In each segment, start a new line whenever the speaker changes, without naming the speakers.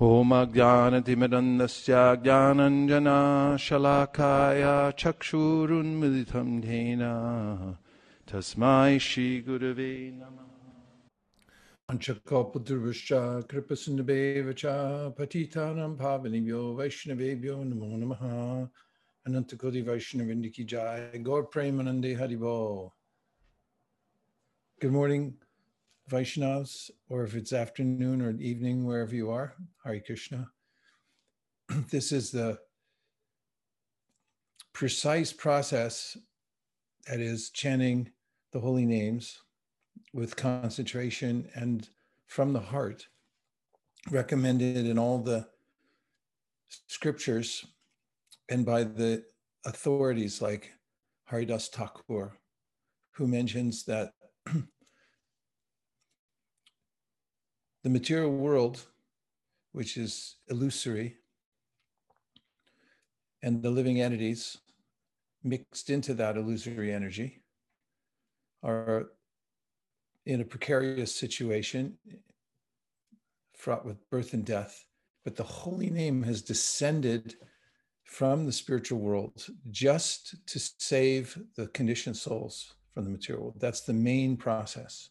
होमज्ञानतिमिरन्दस्य ज्ञानञ्जनाशलाकाय चक्षुरुन्मिलितं धेन तस्मै श्रीगुरवे नमः
Anchakalpaturvascha kripasindabevacha patitanam pavanibhyo vaishnavebhyo namo namaha Anantakoti Vaishnavindiki Jai Gaur Premanande Haribo. Good morning, Vaishnavas, or if it's afternoon or evening, wherever you are, Hari Krishna. this is the precise process that is chanting the holy names with concentration and from the heart, recommended in all the scriptures and by the authorities like Haridas Thakur, who mentions that the material world, which is illusory, and the living entities mixed into that illusory energy are in a precarious situation, fraught with birth and death. But the holy name has descended from the spiritual world just to save the conditioned souls from the material world. That's the main process.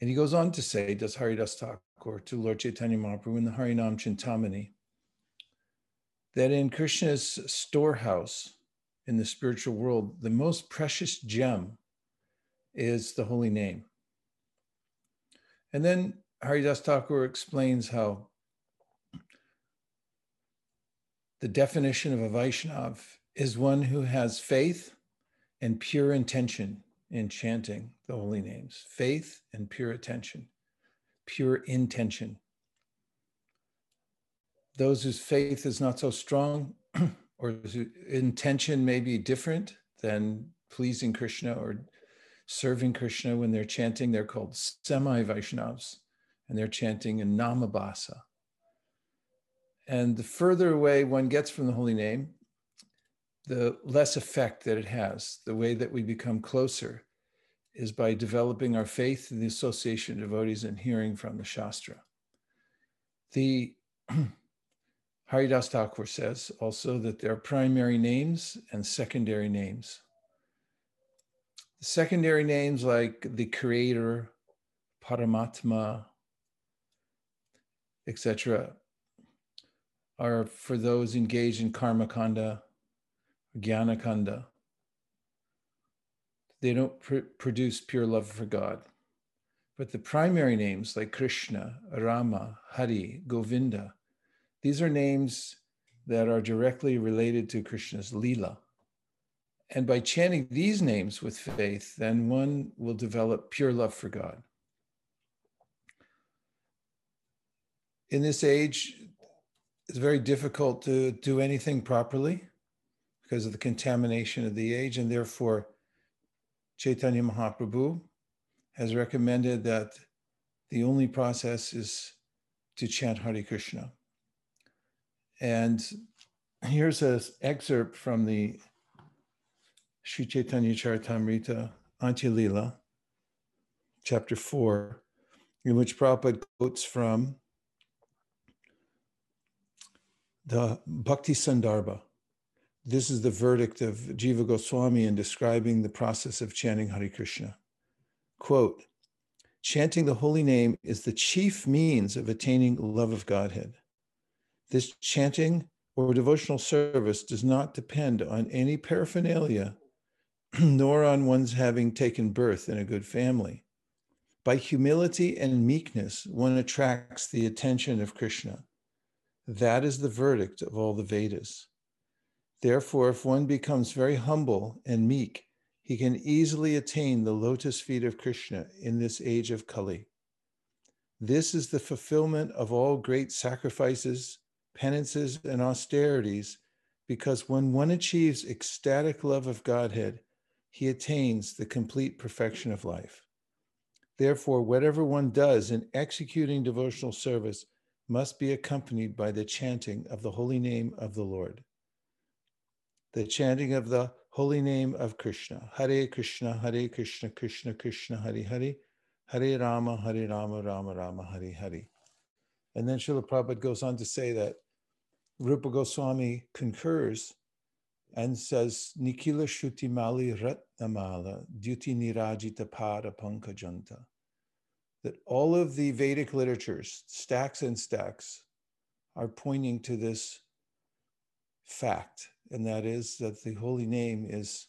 And he goes on to say, does Hari Haridas Thakur to Lord Chaitanya Mahaprabhu in the Harinam Chintamani, that in Krishna's storehouse in the spiritual world, the most precious gem is the holy name. And then Hari Haridas Thakur explains how the definition of a Vaishnav is one who has faith and pure intention in chanting the holy names. Faith and pure attention, pure intention. Those whose faith is not so strong or intention may be different than pleasing Krishna or serving Krishna when they're chanting, they're called semi Vaishnavas, and they're chanting in Namabhasa. And the further away one gets from the holy name, the less effect that it has. The way that we become closer is by developing our faith in the association of devotees and hearing from the Shastra. The Haridas Thakur says also that there are primary names and secondary names. The secondary names like the Creator, Paramatma, etc., are for those engaged in karma kanda, jnana kanda. They don't pr- produce pure love for God. But the primary names like Krishna, Rama, Hari, Govinda, these are names that are directly related to Krishna's Leela. And by chanting these names with faith, then one will develop pure love for God. In this age, it's very difficult to do anything properly because of the contamination of the age, and therefore, Chaitanya Mahaprabhu has recommended that the only process is to chant Hare Krishna. And here's an excerpt from the Sri Chaitanya Charitamrita Antya Lila, chapter 4, in which Prabhupada quotes from the Bhakti Sandarbha. This is the verdict of Jiva Goswami in describing the process of chanting Hare Krishna. Quote, chanting the holy name is the chief means of attaining love of Godhead. This chanting or devotional service does not depend on any paraphernalia, nor on one's having taken birth in a good family. By humility and meekness, one attracts the attention of Krishna. That is the verdict of all the Vedas. Therefore, if one becomes very humble and meek, he can easily attain the lotus feet of Krishna in this age of Kali. This is the fulfillment of all great sacrifices, penances, and austerities, because when one achieves ecstatic love of Godhead, he attains the complete perfection of life. Therefore, whatever one does in executing devotional service must be accompanied by the chanting of the holy name of the Lord. The chanting of the holy name of Krishna. Hare Krishna, Hare Krishna, Krishna Krishna, Hare Hare, Hare Rama, Hare Rama, Rama Rama, Hare Hare. And then Srila Prabhupada goes on to say that Rupa Goswami concurs and says, Nikila Shutimali Ratnamala Duti Nirajita Pada Pankajanta. That all of the Vedic literatures, stacks and stacks, are pointing to this fact, and that is that the holy name is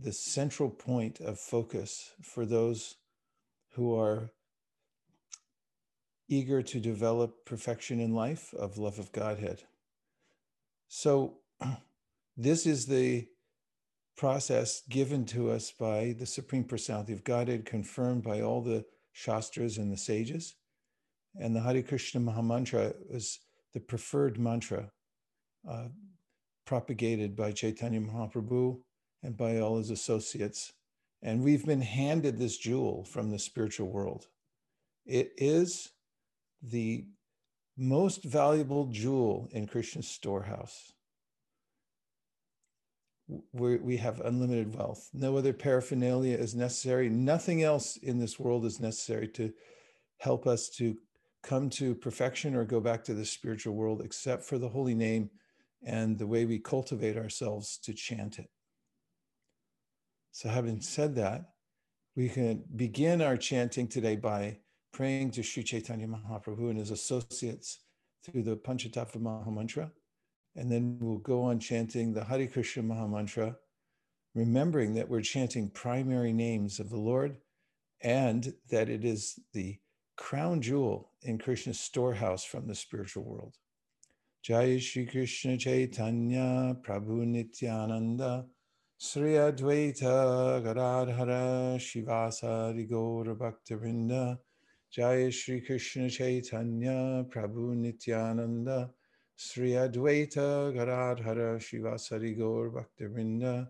the central point of focus for those who are eager to develop perfection in life of love of Godhead. So, this is the process given to us by the Supreme Personality of Godhead, confirmed by all the Shastras and the sages. And the Hare Krishna Mahamantra is the preferred mantra uh, propagated by Chaitanya Mahaprabhu and by all his associates. And we've been handed this jewel from the spiritual world. It is the most valuable jewel in Krishna's storehouse. We're, we have unlimited wealth. No other paraphernalia is necessary. Nothing else in this world is necessary to help us to come to perfection or go back to the spiritual world except for the holy name and the way we cultivate ourselves to chant it. So, having said that, we can begin our chanting today by praying to Sri Chaitanya Mahaprabhu and his associates through the Panchatattva Mahamantra. And then we'll go on chanting the Hare Krishna Mahamantra, remembering that we're chanting primary names of the Lord and that it is the crown jewel in Krishna's storehouse from the spiritual world. Jai Shri Krishna Chaitanya Prabhu Nityananda Sri Advaita Gadadhara Srivasadi Gaura Bhakta Vrinda Jai Shri Krishna Chaitanya Prabhu Nityananda Sri Advaita Gadadhara Srivasadi Gaur Bhakta Vrinda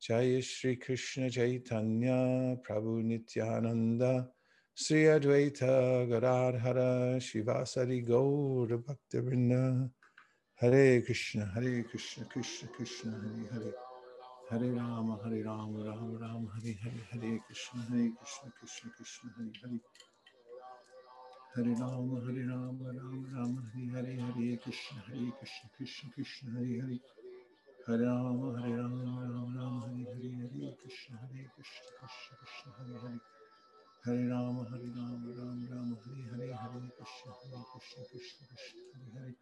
Jai Shri Krishna Chaitanya Prabhu Nityananda Sri Advaita Gadadhara Srivasadi Gaur Bhakta Vrinda Hari كشنا Hari كشنا Krishna Krishna Hari Hari Hari Rama Hari Ram Ram Ram Hari Hari Hari Krishna Hari Krishna Krishna Krishna Hari Hari Hari Ram Hari Ram Ram Ram Hari Hari Hari Krishna Hari Krishna Krishna كشنا Hari Hari Hari Ram Hari Ram Ram Ram Hari Hari Hari Krishna Hari Krishna Krishna Krishna Hari Hari Hari Ram Hari Ram Ram Ram Hari Hari Hari Krishna Hari Krishna Krishna Krishna Hari Hari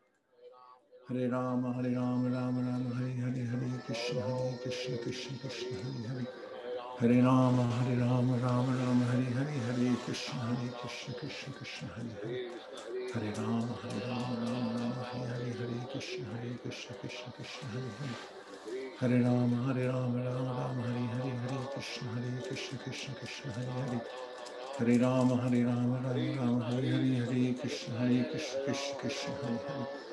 ہرے رام ہری رام رام رام ہری ہری ہری کرشن ہری کرشن کرشن کرشن ہرے ہرے ہرے رام ہرے رام رام رام ہری ہری ہرے کرشن ہرے کرشن کرشن کرشن ہرے ہرے ہرے رام ہرے رام رام رام ہری ہری ہرے کرشن ہرے کرشن کرشن کرشن ہرے ہرے ہرے رام ہرے رام رام رام ہری ہری ہرے کرشن ہرے کرشن کرشن کرشن ہرے ہرے ہرے رام ہرے رام رام رام ہرے ہرے ہرے کرشن ہرے کرشن کرشن کرشن ہرے ہرے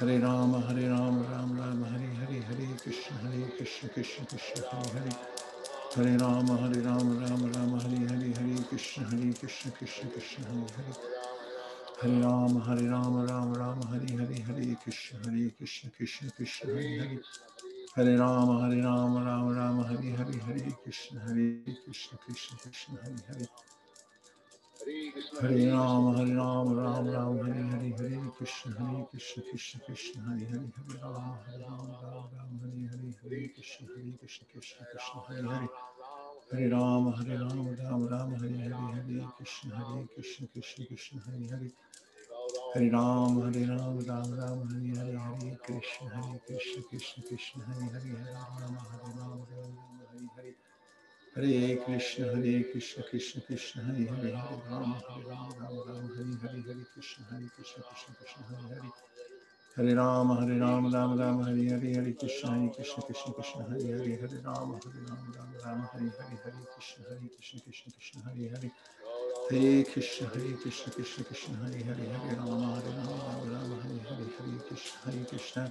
ہرے رام ہرے رام رام رام ہرے ہرے ہرے کرشن ہرے کرشن کرشن کرشن ہرے ہرے ہرے رام ہرے رام رام رام ہرے ہرے ہرے کرشن ہرے کرشن کرشن کرشن ہرے ہرے ہرے رام ہرے رام رام رام ہرے ہرے ہرے کرشن ہرے کرشن کرشن کرشن ہرے ہرے ہرے رام ہرے رام رام رام ہرے ہرے ہرے کرشن ہرے کرشن کرشن کرشن ہرے ہرے ہری رام ہری رام رام رام ہری ہری ہری کشن ہری کشن کشن کشن ہری ہری ہری رام ہری رام رام رام ہری ہری ہری کشن ہری کشن کشن کشن ہری ہری ہری رام ہری رام رام رام ہری ہری ہری کشن ہری کشن کشن کشن ہری ہری ہری رام ہری رام رام رام ہری ہری ہری کشن ہری کشن کشن کشن ہری ہری ہری رام ہری رام رام رام ہری ہری هري كريشنا هري كريشنا كريشنا كريشنا هري هري هري رام هري رام رام رام هري هري هري كريشنا هري كريشنا كريشنا كريشنا هري هري هري رام هري رام رام رام هري هري هري كريشنا هري كريشنا كريشنا كريشنا هري هري هري رام هري رام رام رام هري هري هري كريشنا هري كريشنا كريشنا كريشنا هري هري هري كريشنا هري كريشنا كريشنا كريشنا هري هري هري رام هري رام رام رام هري هري هري كريشنا هري كريشنا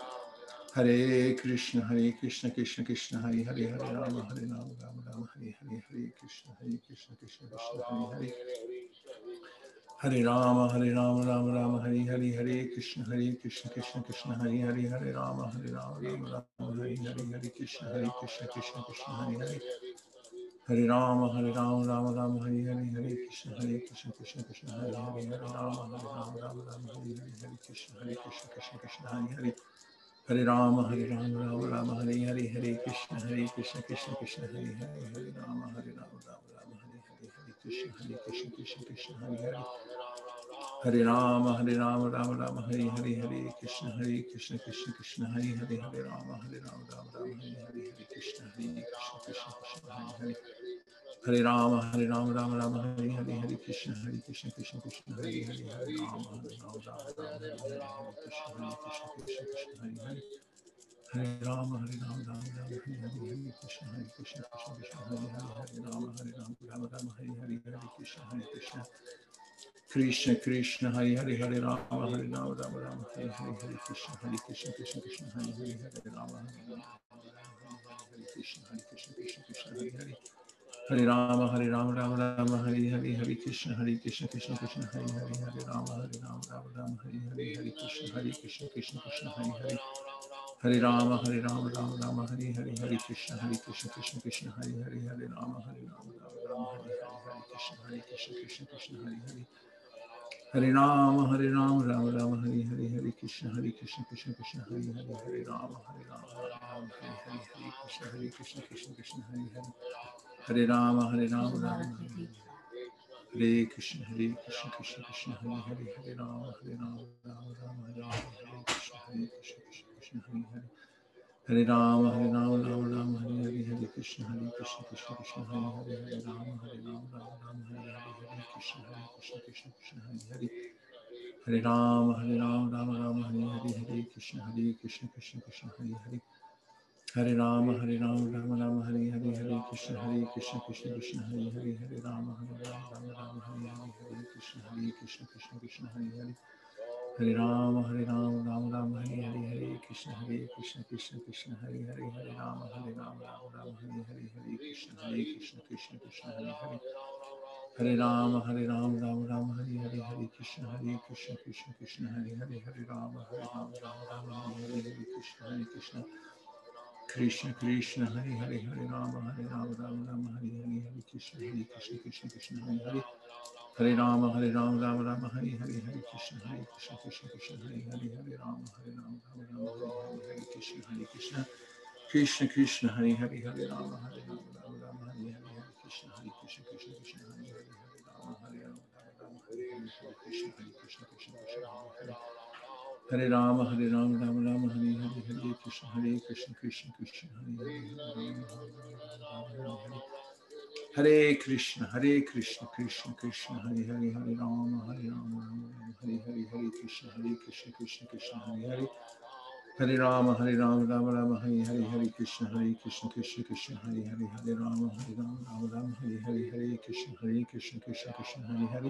ہرے کرشن ہرے کرشن کرشن کرشن ہری ہرے ہرے رام ہرے رام رام رام ہرے ہرے ہرے کرشن ہرے کرشن کرشن کرشن ہرے ہرے ہرے رام ہرے رام رام رام ہری ہری ہرے کرشن ہرے کرشن کرشن کرشن ہری ہری ہرے رام ہرے رام رام رام ہری ہری ہرے کرشن ہرے کرشن کرشن کرشن ہری ہری ہرے رام ہرے رام رام رام ہری ہری ہرے کرشن ہرے کرشن کرشن کرشن ہری ہری ہرے رام ہرے رام رام رام ہری ہری ہرے کرشن ہرے کرشن کرشن کرشن ہری ہری ہرے رام ہری رام رام رام ہری ہری ہرے کرشن ہری کرشن کرشن کرشن ہرے ہرے ہرے رام ہرے رام رام رام ہری ہری ہری کرشن ہرے کرشن کرشن کرشن ہرے ہرے ہرے رام ہرے رام رام رام ہری ہری ہرے کرشن ہرے کرشن کرشن کرشن ہرے ہرے ہرے رام ہرے رام رام رام ہرے ہرے ہرے کرشن ہرے Krishna Krishna Krishna Hare Hare Hari Rama Hari Rama Rama Rama Hari Hari Hari Krishna Hari Krishna Krishna Krishna Hari Hari Hari Rama Hari Rama Rama Rama Hari Hari Krishna Hari Krishna Krishna Krishna Hari Hari Hari Rama Hari Rama Rama Rama Hari Hari Hari Krishna Hari Krishna Krishna Krishna Hari Hari Hari Rama Hari Rama Rama Rama Hari Hari Hari Krishna Hari Krishna Krishna Krishna Hari Hari Hari Rama Hari Rama Rama Rama Hari Hari Hari Krishna Hari Krishna Krishna Krishna Hari Hari Hari Rama Hari Rama Rama Rama Hari Hari Hari ہری رام ہری رام رام رام ہری ہری ہری کرشن ہری کرشن کرشن کرشن ہری ہری ہری رام ہری رام رام رام ہری ہری ہری کرشن ہری کرشن کرشن کرشن ہری ہری ہری رام ہری رام رام رام ہری ہری ہری کرشن ہری کرشن کرشن کرشن ہری ہری ہری رام ہری رام رام رام ہری ہری ہری کرشن ہری کرشن کرشن کرشن ہری ہری ہری رام ہری رام رام رام ہری ہری ہری کرشن ہری کرشن کرشن کرشن ہری ہری ہری رام ہری رام رام رام ہری ہری ہری کرشن ہری کرشن کرشن کرشن ہری ہری ہرے رام ہری رام رام ہرے کرشن ہری کرشن کرشن کرشن ہرے ہرے ہرے رام ہری رام رام رام ہرے ہرے کرشن ہرے کرشن کرشن کرشن ہرے ہرے ہرے رام ہرے رام رام رام ہری ہری ہرے کرشن ہری کرشن کرشن کرشن ہرے ہرے ہرے رام ہرے رام رام رام ہرے ہرے ہرے کرشن ہرے کرشن کرشن کرشن ہرے ہرے ہرے رام ہرے رام رام رام ہرے ہرے ہرے کرشن ہرے کرشن کرشن کرشن ہرے ہرے ہرے رام ہرے رام رام رام ہری ہری ہرے کرشن ہرے کشن کشن کشن ہری ہرے ہرے رام ہرے رام رام رام ہرے ہرے ہرے کرشن ہرے کشن کرشن کرشن ہرے ہرے ہرے رام ہرے رام رام رام ہری ہری ہرے کرشن ہرے کرشن کرشن کرشن ہرے ہرے ہرے رام ہرے رام رام رام ہرے ہرے ہرے کرشن ہرے کشن کشن کرشن ہری ہرے ہرے رام ہرے رام رام رام ہری ہرے ہرے کشن ہرے کشن کشن کشن ہری ہرے ہرے رام ہرے رام رام رام ہرے ہرے ہرے ہری ہرے Krishna. Krishna Krishna Hare Hare Hare Rama Hare Rama Rama Rama Hare Hare Hare Krishna Hare Krishna Krishna Krishna Hare Hare Hare Rama Hare Rama Rama Rama Hare Hare Hare Krishna Hare Krishna Krishna Krishna Hare Hare Hare Rama Hare Rama Rama Rama Hare Hare Hare Krishna Hare Krishna Krishna Krishna Hare Hare Hare Rama Hare Rama Rama Rama Hare Hare Hare Krishna Hare Krishna Krishna Krishna Hare Hare Hare Rama Hare Rama Rama Rama Hare Hare Hare Krishna Hare Krishna Krishna Krishna Hare Hare ہرے رام ہرے رام رام رام ہرے ہری ہرے کشن ہرے کشن کشن کشن ہرے ہرے کرشن ہرے کرشن کرشن کرشن ہرے ہرے ہرے رام ہرے رام رام رام ہرے ہرے ہرے کرشن ہرے کرشن کرشن کرشن ہرے ہرے ہرے رام ہرے رام رام رام ہری ہرے ہرے کرشن ہرے کرشن کرشن کرشن ہرے ہرے ہرے رام ہرے رام رام رام ہرے ہرے ہرے کرشن ہرے کرشن کرشن کرشن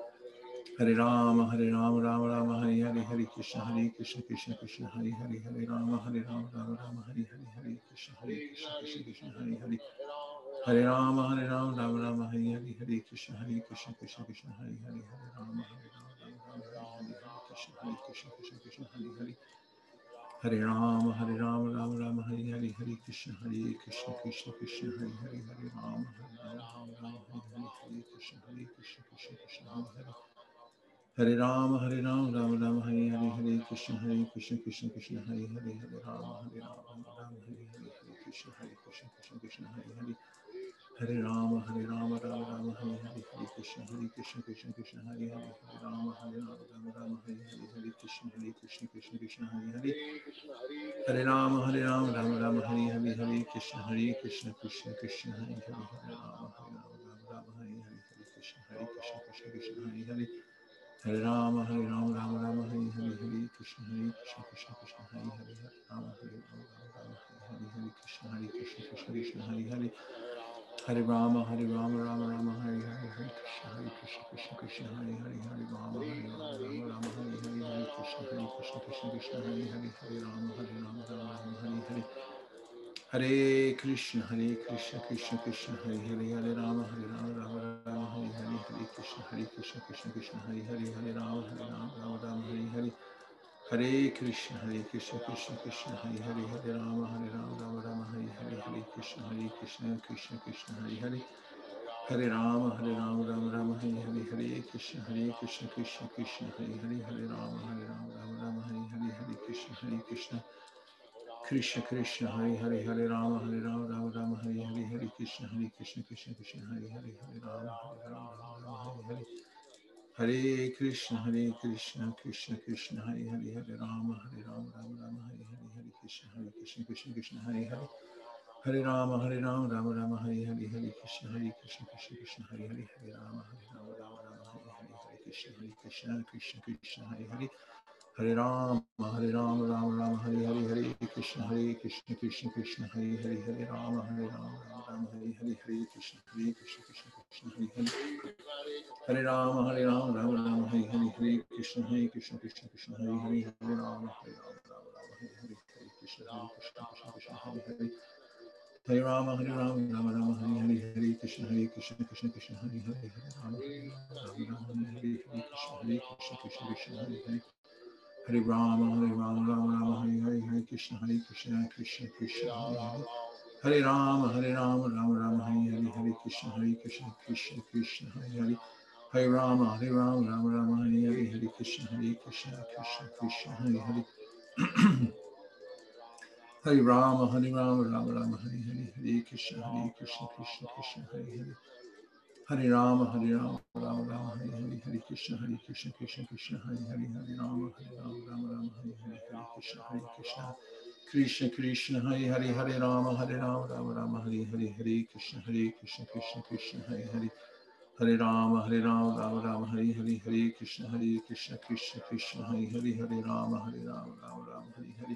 ہر رام ہر رام رام رام ہری ہری ہری کرشن ہری کرشن کرشن کرشن ہری ہری ہر رام ہر رام رام رام ہری ہری ہری کرشن ہری کرشن کرشن کرشن ہری ہری ہر رام ہر رام رام رام ہری ہری ہری کرشن ہری کرشن کرشن کرشن ہری ہری ہر رام ہر رام رام رام ہری ہری کرشن ہری کرشن کرشن کرشن ہری ہری ہر رام ہر رام رام رام ہری ہری ہری کرشن ہری کرشن کرشن کرشن ہری ہری ہر رام ہر رام رام رام ہری ہری ہری کرشن ہری ہری ہری ہرے رام ہرے رام رام رام ہری ہری ہری کرشن ہری کرشن کرشن کرشن ہرے ہرے ہرے رام ہرے رام رام رام ہری ہرے ہری کرشن ہرے کرشن کرشن کرشن ہرے ہرے ہرے رام ہرے رام رام رام ہری ہری ہرے کرشن ہری کرشن کرشن کرشن ہرے ہرے ہرے رام ہرے رام رام رام ہرے ہری ہرے کرشن ہرے کرشن کرشن کرشن ہرے ہرے ہرے رام ہرے رام رام رام ہری ہری ہرے کرشن ہری کرشن کرشن کرشن ہرے ہرے ہرے رام ہرے رام رام رام ہرے ہرے ہرے کرشن ہرے کرشن کرشن کرشن ہرے ہرے ہر رام ہر رام رام رام ہری ہری ہری کشن ہری کشن کشن کشن ہری ہری ہر رام ہری رام رام رام ہری ہری کشن ہری کشن کشن کشن ہری ہری ہر رام ہر رام رام رام ہری ہری ہری کشن ہری کشن کشن کشن ہری ہری ہر رام ہر رام رام رام ہری ہری ہری کشن ہری کشن کشن کشن ہری ہری ہر رام ہر رام رام رام ہری ہری ہرے کرشن ہرے کرشن کرشن کرشن ہرے ہرے ہرے رام ہرے رام رام رام ہری ہرے ہرے کرشن ہرے کرشن کرشن کرشن ہرے ہرے ہرے رام ہری رام رام رام ہری ہری ہرے کرشن ہرے کرشن کرشن کرشن ہرے ہرے ہرے رام ہرے رام رام رام ہری ہرے ہرے کرشن ہری کرشن کرشن کرشن ہرے ہرے ہرے رام ہرے رام رام رام ہری ہرے ہرے کرشن ہرے کرشن کرشن کرشن ہرے ہرے ہرے رام ہرے رام رام رام ہری ہرے ہری کرشن ہرے Krishna Krishna. Krishna Krishna Hare Hare Hare Rama Hare Rama Rama Rama Hare Hare Hare Krishna Hare Krishna Krishna Krishna Hare Hare Hare Rama Hare Rama Rama Rama Hare Hare Hare Krishna Hare Krishna Krishna Krishna Hare Hare Hare Rama Hare Rama Rama Rama Hare Hare Hare Krishna Hare Krishna Krishna Krishna Hare Hare Hare Rama Hare Rama Rama Rama Hare Hare Hare Krishna Hare Krishna Krishna Krishna Hare Hare Hare Rama Hare Rama Rama Rama Hare Hare Hare Krishna Hare Krishna Krishna Krishna Hare Hare ہرے رام ہرے رام رام رام ہری ہری ہرے کرشن ہرے کرشن کرشن کرشن ہرے ہرے ہرے رام ہرے رام رام رام ہرے ہرے ہرے کرشن ہرے کرشن کرشن کرشن ہرے ہرے ہرے رام ہرے رام رام رام ہرے ہری ہرے کرشن ہری کرشن کرشن کرشن ہرے ہرے ہرے رام ہرے رام رام رام ہری ہرے ہرے کرشن ہرے کرشن کرشن کرشن ہرے ہرے ہرے رام ہرے رام رام رام ہرے ہرے ہرے کرشن ہرے کرشن کرشن کرشن ہرے ہرے ہرے رام ہرے رام رام ہرے ہرے کرشن ہرے کرشن کرشن کرشن ہرے ہرے ہر رام ہر رام رام رام ہر ہر ہر کرشن ہر کرشن کرشن کرشن ہر رام ہر رام رام رام ہر ہر ہر کرشن ہر کرشن کرشن کرشن ہر ہر ہر رام ہر رام رام رام ہر ہر ہر کرشن ہر کرشن کرشن کرشن ہر ہر ہر رام ہر رام رام رام ہر ہر ہر کرشن ہر کرشن کرشن کرشن ہر ہر ہری رام ہری رام رام رام ہری ہری ہری کرشن ہری کرشن کرشن کرشن ہری ہری ہری رام ہری رام رام رام ہری ہری ہری کرشن ہری کرشن کرشن کرشن ہری ہری ہری رام ہری رام رام رام ہری ہری ہری کرشن ہری کرشن کرشن کرشن ہری ہری ہری رام ہری رام رام رام ہری ہری ہری کرشن ہری کرشن کرشن کرشن ہری ہری ہری رام ہری رام رام رام ہری ہری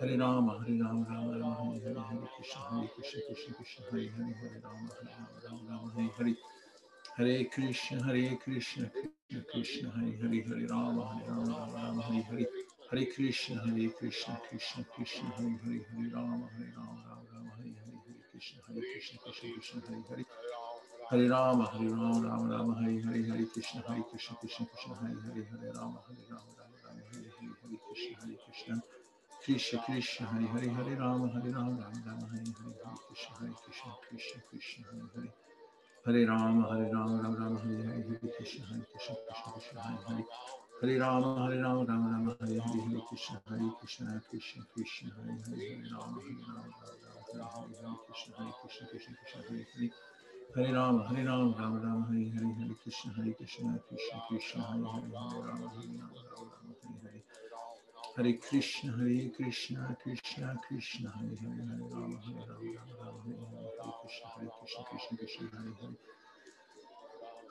هري راما هري راما راما راما هري هري هري كريشنا هري كريشنا كريشنا كريشنا هري هري هري راما هري راما راما راما هري هري هري كريشنا هري كريشنا كريشنا كريشنا هري هري هري راما هري راما راما راما هري هري هري كريشنا هري كريشنا كريشنا كريشنا هري هري هري راما هري راما راما راما هري هري هري كريشنا هري كريشنا كريشنا كريشنا هري هري هري راما هري راما راما راما هري هري هري كريشنا هري كريشنا كريشنا كريشنا هري هري هري راما هري راما راما راما هري هري هري كريشنا هري كريشنا کش کش ہری ہری ہر رام ہری رام رام رام ہری ہر ہریش ہری ہر ہر رام ہر رام رام رام ہر ہری ہریش ہریش ہر ہر ہر ہری ہری رام ہری رام رام رام ہری ہری ہری کرم Hare Krishna, Hare Krishna, Krishna Krishna, Hare Hare, Hare Rama, Hare Rama, Rama Rama, Hare Hare, Hare Krishna, Hare Krishna, Krishna Krishna, Hare Hare.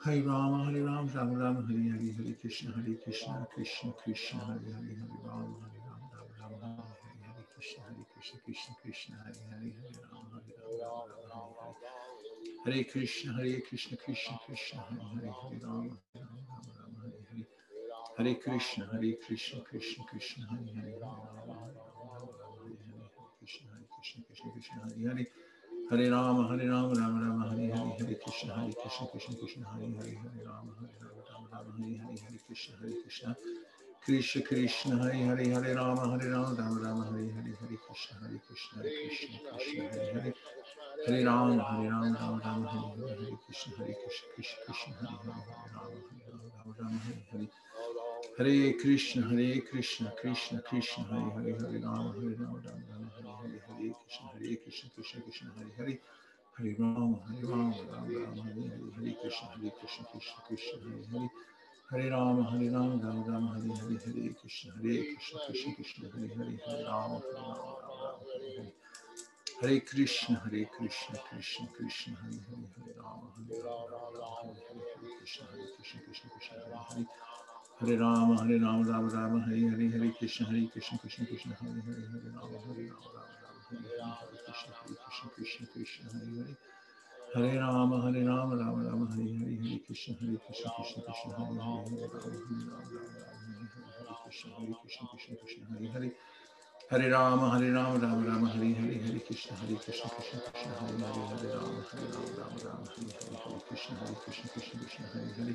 Hare Rama, Hare Rama, Rama Rama, Hare Hare, Hare Krishna, Hare Krishna, Krishna Krishna, Hare Hare, Hare Rama, Hare Rama, Rama Rama, Krishna, Hare Krishna, Krishna Krishna, Hare Hare, Hare Rama, Hare Rama, Rama Rama, Hare Hare. Hare Krishna, Hare Krishna, Krishna Krishna, Hare Hare, Hare Rama, Hare Rama, Rama Rama, Hare Hare. ہرے کرشن ہرے کرشن کرشن کرشن ہرے ہرے کرشن ہرے کرشن کرشن کرشن ہرے ہرے ہرے رام ہرے رام رام رام ہرے ہرے ہرے کرشن ہرے کرشن کرشن کرشن ہرے ہرے ہرے رام ہرے رام رام رام ہرے ہرے ہرے کرشن ہرے کرشن کرشن کرشن ہرے ہرے ہرے رام ہرے رام رام رام ہرے ہرے ہرے کرشن ہرے کرشن ہرے کرشن کرشن ہرے ہرے ہرے رام ہرے رام رام رام ہرے ہرے ہرے کرشن ہرے کرشن کرشن کرشن ہرے ہرے ہرے رام ہرے رام رام رام ہرے ہرے هري كريشنا هري كريشنا كريشنا كريشنا هري هري هري رام هري رام رام رام هري هري هري كريشنا هري كريشنا كريشنا كريشنا هري هري هري رام هري رام رام رام هري هري هري كريشنا هري كريشنا كريشنا كريشنا هري هري هري رام هري رام رام رام هري هري هري كريشنا هري كريشنا كريشنا كريشنا هري هري هري رام هري رام رام رام هري هري هري كريشنا هري كريشنا كريشنا كريشنا هري هري هري رام هري رام رام رام هري هري كريشنا هري كريشنا كريشنا كريشنا هري هري ہر رام ہر رام رام رام ہری ہری ہری کرشن ہری کرشن کرشن کرشن ہری ہری ہر رام ہر رام رام ہری ہری کرشن ہری کرشن کرشن کرشن ہری ہری ہر رام ہر رام رام رام ہری ہری ہری کرشن ہری کرشن کرشن کرشن ہری ہری ہر رام ہر رام رام ہری ہری کرشن ہری کرشن کرشن کرشن ہری ہری ہر رام ہر رام رام رام ہری ہری ہری کرشن ہری کرشن کرشن کرشن ہری ہری ہر رام ہر رام رام رام ہری ہری ہری کرشن ہری کرشن کرشن کرشن ہری ہری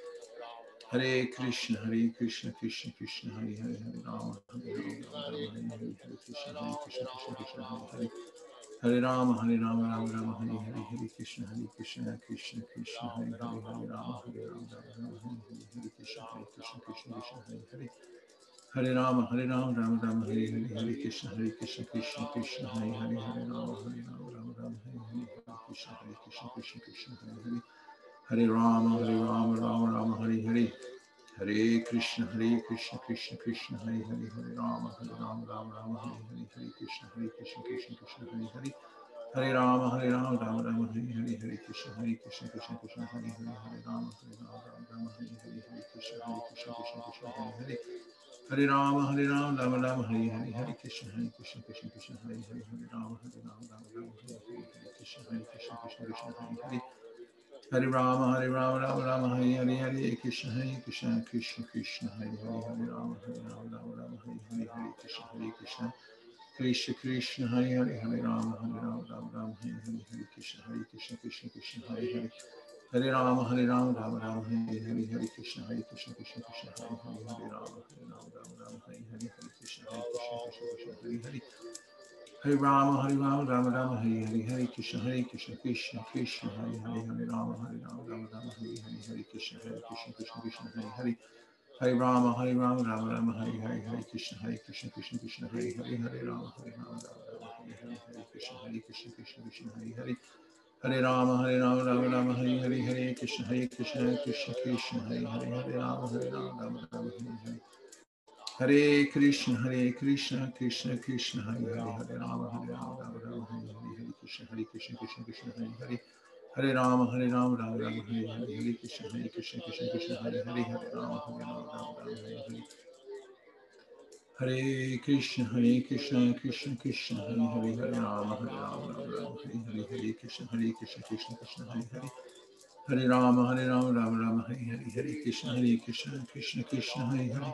ہرے کرشن ہرے کرشن کرشن کرشن ہرے ہرے ہرے رام ہرے رام ہرے رام رام رام ہرے ہرے ہرے کرشن ہرے کرشن کرشن کرشن ہرے ہرے ہرے رام ہرے رام رام رام ہری ہری ہرے کرشن ہرے کرشن کرشن کرشن ہرے ہرے ہرے رام ہرے رام رام رام ہرے ہرے ہرے کرشن ہرے کرشن کرشن کرشن ہرے ہرے ہرے رام ہرے رام رام رام ہرے ہرے کرشن ہرے کرشن کرشن کرشن ہرے ہرے ہرے رام ہرے رام رام رام ہرے ہرے ہرے کرشن ہرے کرشن کرشن کرشن ہرے ہرے ہرے رام ہرے رام رام رام ہرے ہرے ہرے کرشن ہرے کرشن کرشن کرشن ہرے ہرے ہرے رام ہرے رام رام رام ہرے ہرے ہرے کرشن ہرے کرشن کرشن کرشن ہرے ہرے ہرے رام ہرے رام رام رام ہرے ہرے ہرے کرشن ہرے کرشن کرشن کرشن ہرے ہرے ہرے رام ہرے رام رام رام ہرے ہرے ہرے کرشن ہرے کرشن کرشن کرشن ہرے ہرے ہرے رام ہرے رام رام رام ہرے ہرے ہرے کرشن ہرے کرشن کرشن کرشن ہرے ہرے ہری رام ہری رام رام رام ہری ہری ہری کرشن ہری کرشن کرشن کرشن ہری ہری ہری رام ہری رام رام رام ہری ہری ہری کرشن ہری کرشن کرشن کرشن ہری ہری ہری رام ہری رام رام رام ہری ہری ہری کرشن ہری کرشن کرشن کرشن ہری ہری ہری رام ہری رام رام رام ہری ہری ہری کرشن ہری کرشن کرشن کرشن ہری ہری ہری رام ہری رام رام رام ہری ہری ہری کرشن ہری کرشن کرشن کرشن ہری ہری Hari Rama, Hari Rama, Rama Rama, Hari Hari, Hari Krishna, Hari Krishna, Krishna Krishna, Hari Hari, Hari Rama, Hari Rama, Rama Rama, Hari Hari, Hari Krishna, Hari Krishna, Krishna Krishna, Hari Hari, Hari Rama, Hari Rama, Rama Rama, Hari Hari, Hari Krishna, Hari Krishna, Krishna Krishna, Hari Hari, Hari Rama, Hari Rama, Rama Rama, Hari Hari, Hari Krishna, Hari Krishna, Krishna Krishna, Hari Hari, Hari Rama, Hari Rama, Rama Rama, Hari Hari, Hari Krishna, Hari Krishna, Krishna Krishna, Hari Hari, Hari Rama, Hari Rama, Rama Rama, Hari Hari. Hare Krishna Hare Krishna Krishna Krishna Hare Hare Hare Rama Hare Rama Rama Rama Hare Hare Hare Krishna Hare Krishna Krishna Krishna Hare Hare Hare Rama Hare Rama Rama Rama Hare Hare Hare Krishna Hare Krishna Krishna Krishna Hare Hare Hare Rama Hare Rama Rama Rama Hare Hare Hare Krishna Hare Krishna Krishna Krishna Hare Hare Hare Rama Hare Rama Rama Rama Hare Hare Hare Krishna Hare Krishna Krishna Krishna Hare Hare Hare Rama Hare Rama Rama Rama Hare Hare Hare Krishna Hare Krishna Krishna Krishna Hare Hare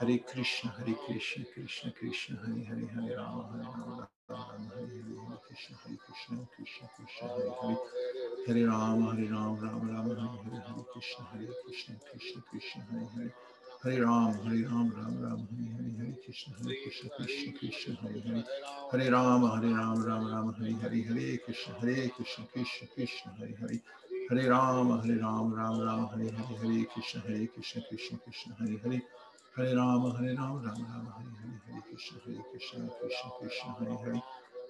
ہرے کرشن ہری کرشن کرشن کرشن ہرے ہرے ہرے رام ہری رام رام ہرے ہرے کرشن ہرے کرشن کرشن کرشن ہرے ہرے ہرے رام ہرے رام رام رام رام ہرے ہرے کرشن ہرے کرشن کرشن کرشن ہرے ہرے ہرے رام ہرے رام رام رام ہری ہری ہرے کرشن ہرے کرشن کرشن کرشن ہرے ہرے ہرے رام ہرے رام رام رام ہری ہرے ہرے کرشن ہرے کرشن کرشن کرشن ہری ہری ہرے رام ہرے رام رام رام ہری ہری ہرے کرشن ہرے کرشن کرشن کرشن ہرے ہرے ہرے رام ہرے رام رام رام ہرے ہرے ہرے کرشن ہرے کرشن کرشن کرشن ہرے ہرے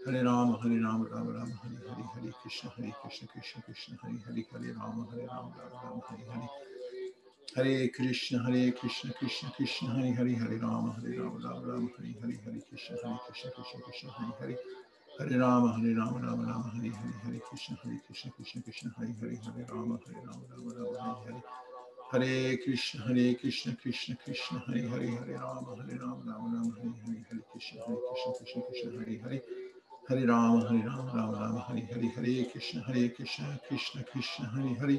ہرے رام ہرے رام رام رام ہرے ہرے ہرے کرشن ہرے کرشن کرشن کرشن ہرے ہرے ہرے رام ہرے رام رام رام ہرے ہرے ہرے کرشن ہرے کرشن کرشن کرشن ہرے ہرے ہرے رام ہرے رام رام رام ہرے ہرے ہرے کرشن ہرے کرشن کرشن کرشن ہرے ہرے ہرے رام ہرے رام رام رام ہرے ہرے ہرے کرشن ہرے کرشن کرشن کرشن ہرے ہرے ہرے رام ہرے رام رام رام ہرے ہرے ہرے کرشن ہرے کرشن کرشن کرشن ہرے ہرے ہرے رام ہری رام رام رام ہری ہری ہری کرشن ہری کرشن کرشن کرشن ہرے ہرے ہرے رام ہرے رام رام رام ہری ہرے ہرے کرشن ہرے کرشن کرشن کرشن ہری ہرے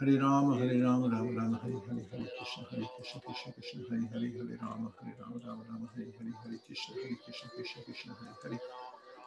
ہرے رام ہری رام رام رام ہری ہری ہری کرشن ہرے کرشن کرشن کرشن ہرے ہرے ہرے رام ہرے رام رام رام ہری ہرے ہرے کرشن ہرے کرشن کرشن کرشن ہرے ہرے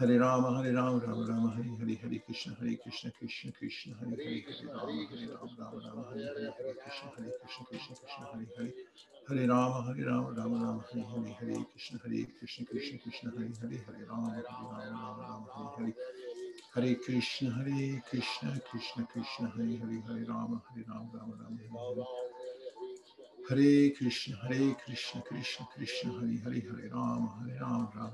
ہرے رام ہرے رام رام رام ہرے ہرے ہرے کرشن ہرے کرشن کرشن کرشن ہرے ہرے ہرے رام ہرے رام رام رام ہرے ہرے ہرے کرشن ہرے کرشن کرشن کرشن ہرے ہری ہرے رام ہرے رام رام رام ہرے ہرے ہرے کرشن ہرے کرشن کرشن کرشن ہرے ہرے ہرے رام ہرے رام رام رام ہرے ہرے ہرے کرشن ہری کرشن کرشن کرشن ہرے ہرے ہرے رام ہرے رام رام رام ہرے کرشن ہرے کرشن کرشن کرشن ہرے ہرے ہرے رام ہرے Ram Ram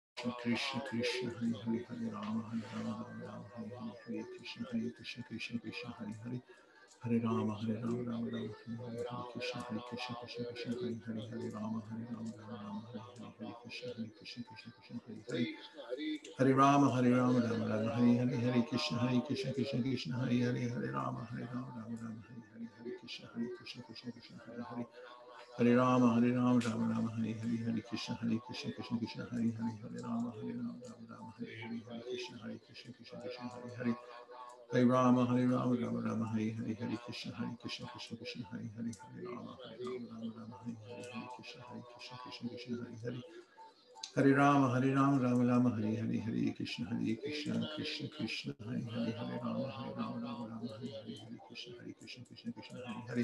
Krishna Krishna Hari, Hari, Hari, Ram Hari, Ram Hari, Ram Hari, हरे Hari, Krishna Hari, Krishna Krishna Krishna Hari, Hari, Hari, Ram Hari, Ram Ram Ram Hari, Hari, Hari, Krishna Hari, Krishna Krishna Krishna Hari, Hari, Hari, Ram Hari, Ram Ram Ram Hari, Hari, Hari, Krishna Hari, Krishna Krishna Krishna Hari, Hari, Hari, Ram Hari, Ram Ram Ram Hari, Hari, Hari, Krishna Hari, Krishna Krishna Krishna Hari, Hari, Hari, Ram Hari, Ram Ram Ram Hari, Hari, हरे Hari, हरे Krishna Krishna Hari, Hari, हरे ہرے رام ہری رام رام رام ہری ہری ہری کرشن ہرے کرشن کرشن کرشن ہرے ہرے ہرے رام ہرے رام رام رام ہری ہرے ہرے کرشن ہرے کرشن کرشن کرشن ہرے ہرے ہرے رام ہرے رام رام رام ہرے ہری ہرے کرشن ہرے کرشن کرشن کرشن ہرے ہرے ہری رام ہرے رام رام رام ہرے ہرے ہرے کرشن ہرے کرشن کرشن کرشن ہرے ہرے ہرے رام ہرے رام رام رام ہری ہرے ہرے کرشن ہرے کرشن کرشن کرشن ہرے ہرے ہرے رام ہرے رام رام رام ہرے ہرے ہرے کرشن ہرے کرشن کرشن کرشن ہرے ہرے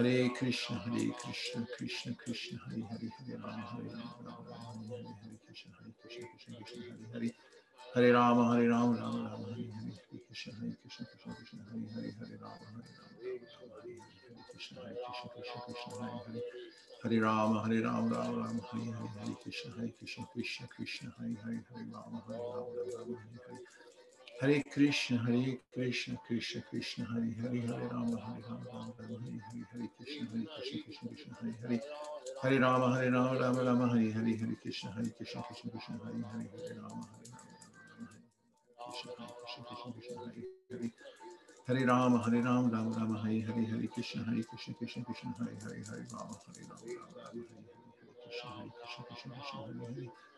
هري كريشنا هري كريشنا كريشنا كريشنا هري هري هري راما هري راما هري هري كريشنا هري كريشنا كريشنا كريشنا هري هري هري راما هري راما راما راما هري هري هري كريشنا هري كريشنا كريشنا كريشنا هري هري هري راما هري راما هري هري كريشنا هري كريشنا كريشنا كريشنا هري هري هري راما هري راما راما راما هري هري هري كريشنا هري كريشنا كريشنا كريشنا هري هري هري راما هري راما راما هري هري ہرے کرشن ہری کرشن کرشن کرشن ہرے ہرے ہرے رام ہرے رام رام رام ہرے ہرے ہرے کرشن ہرے کرشن کرشن کرشن ہرے ہرے ہرے رام ہرے رام رام رام ہری ہری ہرے کرشن ہرے کرشن کرشن کرشن ہرے ہرے ہرے رام ہرے رام ہرے رام ہرے رام رام رام ہرے ہرے ہری کرشن ہرے کرشن کرشن کرشن ہرے ہرے ہرے رام ہرے رام رام رام ہرے ہرے کرشن ہرے کرشن کرشن کرشن ہرے ہرے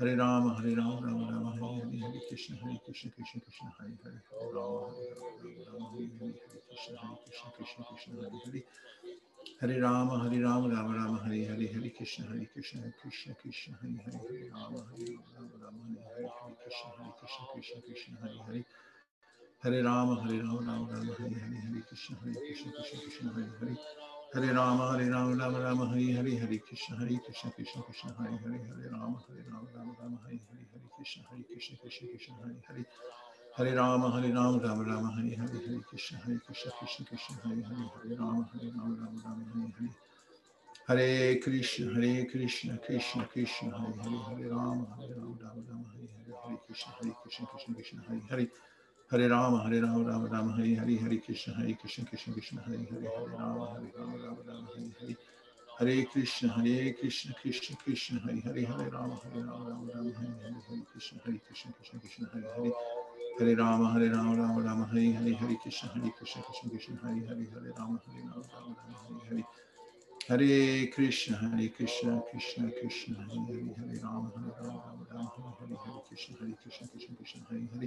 ہر رام ہر رام رام رام ہر ہری ہر کشن ہر کشن کشن کشن ہر ہر رام رام ہری ہر ہری رام رام رام رام ہر ہری ہر کشن ہر کشن کشن کشن ہر ہر ہر رام ہر رام رام ہر ہری کشن ہر کشن کشن کشن ہر ہری ہر رام ہر رام رام رام ہر ہری کشن کشن کشن کشن ہری ہرے رام ہرے رام رام رام ہری ہری ہری کرشن ہرے کرشن کرشن کرشن ہرے ہرے ہرے رام ہرے رام رام رام ہری ہرے ہرے کرشن ہرے کرشن کرشن کرشن ہرے ہرے ہرے رام ہرے رام رام رام ہرے ہرے ہرے کرشن ہرے کرشن کرشن کرشن ہرے ہرے ہرے رام ہرے رام رام رام ہرے ہرے ہرے کرشن ہرے کرشن کرشن کرشن ہرے ہرے ہرے رام ہرے رام رام رام ہری ہرے ہرے کرشن ہرے کشن کشن کرشن ہرے ہرے ہرے رام ہرے رام رام رام ہری ہری ہری کرشن ہری کرشن کرشن کرشن ہری ہری ہرے رام ہرے رام رام رام ہری ہری ہرے کرشن ہرے کرشن کرشن کرشن ہری ہری ہرے رام ہرے رام رام رام ہری ہری ہری کرشن ہری کرشن کرشن کرشن ہری ہری ہرے رام ہر رام رام رام ہری ہری ہری کرشن ہری کرشن کرشن کرشن ہری ہری ہر رام ہر رام رام رام ہری ہری ہرے کرشن ہرے کرشن کرشن کرشن ہری ہری ہرے رام ہرے رام رام رام ہری ہری ہری کرشن ہری کرشن کرشن کرشن ہری ہری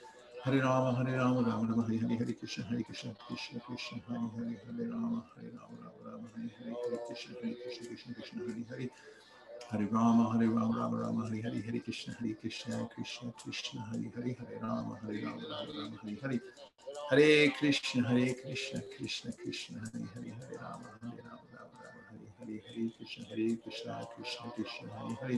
ہر رام ہر رام رام رام ہری ہری ہری کرشن ہری کرشن کرشن کرشن ہری ہری ہر رام ہر رام رام رام ہری ہری ہری کرشن ہری کرشن کرشن کرشن ہری ہری ہر رام ہر رام رام رام ہری ہری ہری کرشن ہری کرشن کرشن کرشن ہری ہری ہر رام ہر رام رام رام ہری ہری ہرے کرشن ہرے کرشن کرشن کرشن ہری ہری ہر رام ہر رام رام رام ہری ہری ہری کرشن ہری کرشن کرشن کرشن ہری ہری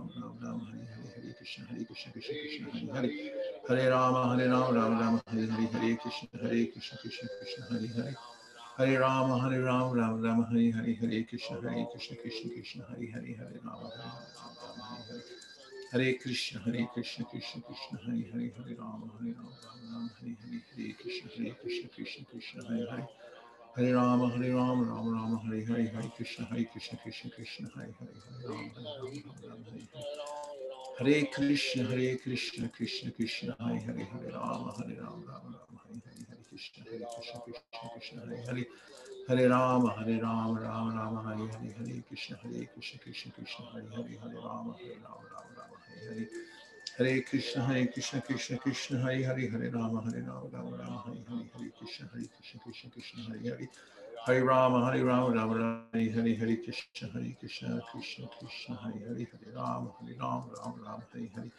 ہر رام ہر رام رام رام ہری ہری ہر کہم ہر رام رام رام ہری ہری ہریکری ہر ہر ہر ہر ہر کشن ہر کہم ہر ہر ہری ہر ہر ہر ہر رام ہر رام رام رام ہر ہر ہر کشن ہر ہر ہر ہرے کرشن ہرے کرشن کرشن کرشن ہرے ہرے ہرے رام ہرے رام رام رام ہرے ہرے ہرے کرشن ہرے کرشن کرشن کرشن ہرے ہرے ہرے رام ہرے رام رام رام ہرے ہرے ہرے کرشن ہرے کرشن کرشن کرشن ہرے ہرے ہرے رام ہرے رام رام رام ہرے ہرے ہرے کرشن ہرے کرشن کرشن کرشن ہرے ہرے ہرے رام ہرے رام رام رام ہرے ہرے ہرے کرشن ہرے Krishna Krishna Krishna Hare Hare Hare Rama Hare Rama Rama Rama Hare Hare Hare Krishna Hare Krishna Krishna Krishna Hare Hare Hare Rama Hare Rama Rama Rama Hare Hare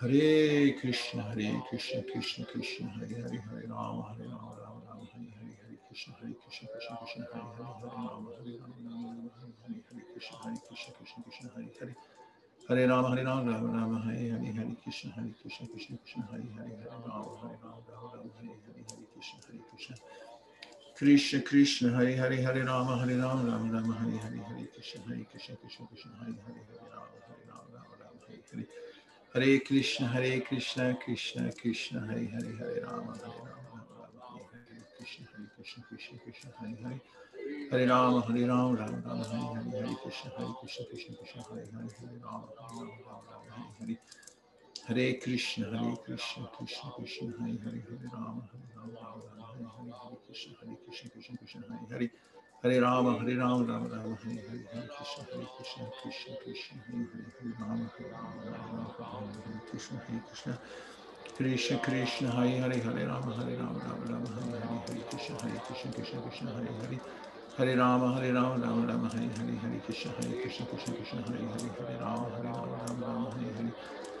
Hare Krishna Hare Krishna Krishna Krishna Hare Hare Hare Rama Hare Rama Rama Rama Hare Hare Hare Krishna Hare Krishna Krishna Krishna Hare Hare Hare Rama Hare Rama Rama Rama Hare Hare Krishna Hare Krishna Krishna Krishna Hare Hare Hare Rama Hare Rama Rama Rama Hare Hare Hare Krishna Hare Krishna Krishna Krishna Hare Hare Hare Rama Hare Rama Rama Rama Hare Hare Hare Krishna Hare Krishna Krishna Krishna Hare Hare Hare Rama Hare Rama Rama Rama Hare Hare Hare Krishna Hare Krishna Krishna Krishna Hare Hare Hare Rama Hare Rama Rama Rama Hare Hare Hare Krishna Hare Krishna Krishna Krishna Hare Hare Hare Rama Hare Rama Rama Rama Hare Hare Krishna Hare Krishna Krishna Krishna Hare Hare Hare Rama Hare Rama Rama Rama Hare Hare Hare Krishna Hare Krishna Krishna Krishna Hare Hare Hare Rama Hare Rama Rama Rama Hare Hare ہرے کرشن ہرے کرشن کرشن کرشن ہرے ہرے ہرے رام ہرے رام رام رام ہرے ہرے ہرے کرشن ہرے کرشن کرشن کرشن ہرے ہرے ہرے رام ہرے رام رام رام ہرے ہرے ہرے کرشن ہرے کرشن کرشن کرشن ہرے ہرے ہرے رام ہرے رام رام رام ہری کرشن ہرے کرشن کرشن کرشن ہری ہری ہرے رام ہرے رام رام رام ہرے ہرے ہرے کرشن ہرے کرشن کرشن کرشن ہری ہری ہرے رام ہرے رام رام رام ہرے ہرے ہرے کرشن ہرے کرشن کرشن کرشن ہرے ہرے ہرے رام ہرے رام رام رام ہرے ہرے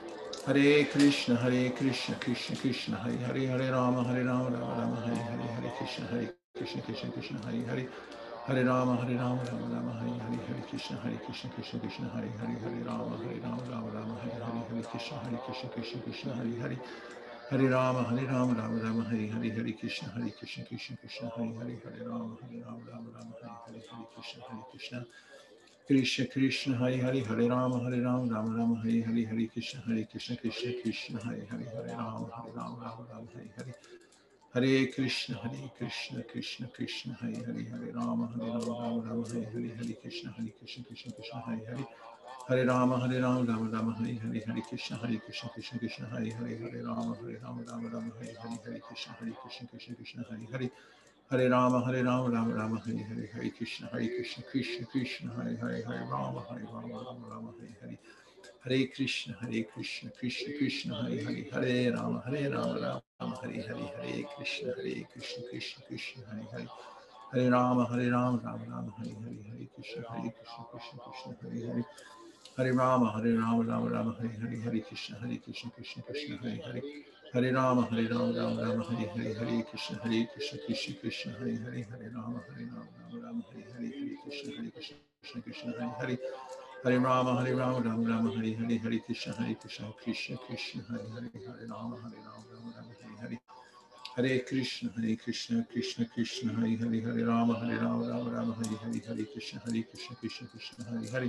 ہرے کرشن ہرے کرشن کرشن کرشن ہری ہرے ہرے رام ہرے رام رام رام ہرے ہرے ہرے کرشن ہرے کرشن کرشن کرشن ہری ہرے ہرے رام ہرے رام رام رام ہری ہرے ہرے کرشن ہرے کرشن کرشن کرشن ہری ہرے ہرے رام ہرے رام رام رام ہرے ہرے ہرے کرشن ہرے کرشن کرشن کرشن ہری ہرے ہرے رام ہری رام رام رام ہری ہری ہرے کرشن ہرے کرشن کرشن کرشن ہری ہرے ہرے رام ہرے رام رام رام ہرے ہرے ہرے کرشن ہرے کرشن کرشن کرشن ہری ہری ہرے رام ہرے رام رام رام ہری ہری ہری کرشن ہرے کرشن کرشن کرشن ہرے ہری ہرے رام ہرے رام رام رام ہری ہری ہرے کرشن ہرے کرشن کرشن کرشن ہری ہری ہرے رام ہرے رام رام رام ہری ہری ہری کرشن ہری کرشن کرشن کرشن ہری ہری ہرے رام ہرے رام رام رام ہری ہری ہری کرشن ہری کرشن کرشن کرشن ہری ہرے ہرے رام ہرے رام رام رام ہری ہری ہری کرشن ہری کرشن کرشن کرشن ہری ہری ہرے رام ہرے رام رام رام ہری ہرے ہرے کرشن ہرے کرشن کرشن کرشن ہرے ہرے ہرے رام ہرے رام رام رام ہرے ہری ہرے کرشن ہرے کرشن کرشن کرشن ہرے ہرے ہرے رام ہرے رام رام رام ہرے ہرے کرشن ہرے کرشن کرشن کرشن ہرے ہرے ہرے رام ہرے رام رام رام ہری ہرے ہرے کرشن ہری کرشن کرشن کرشن ہرے ہرے ہرے رام ہرے رام رام رام ہرے ہری ہرے کرشن ہرے کرشن کرشن کرشن ہرے ہرے ہرے رام ہرے رام رام رام ہری ہری ہرے کرشن ہرے کرشن کرشن کرشن ہرے ہرے ہرے رام ہرے رام رام رام ہری ہری ہرے کرشن ہرے کرشن کرشن کرشن ہرے ہرے رام ہرے رام رام رام ہری ہرے ہرے کرشن ہرے کرشن کرشن کرشن ہرے ہرے ہرے رام ہرے رام رام رام ہری ہرے ہرے کرشن ہرے کرشن کرشن کرشن ہرے ہرے ہرے رام ہرے رام رام رام ہری ہری ہرے کرشن ہرے Krishna Krishna Krishna Hare Hare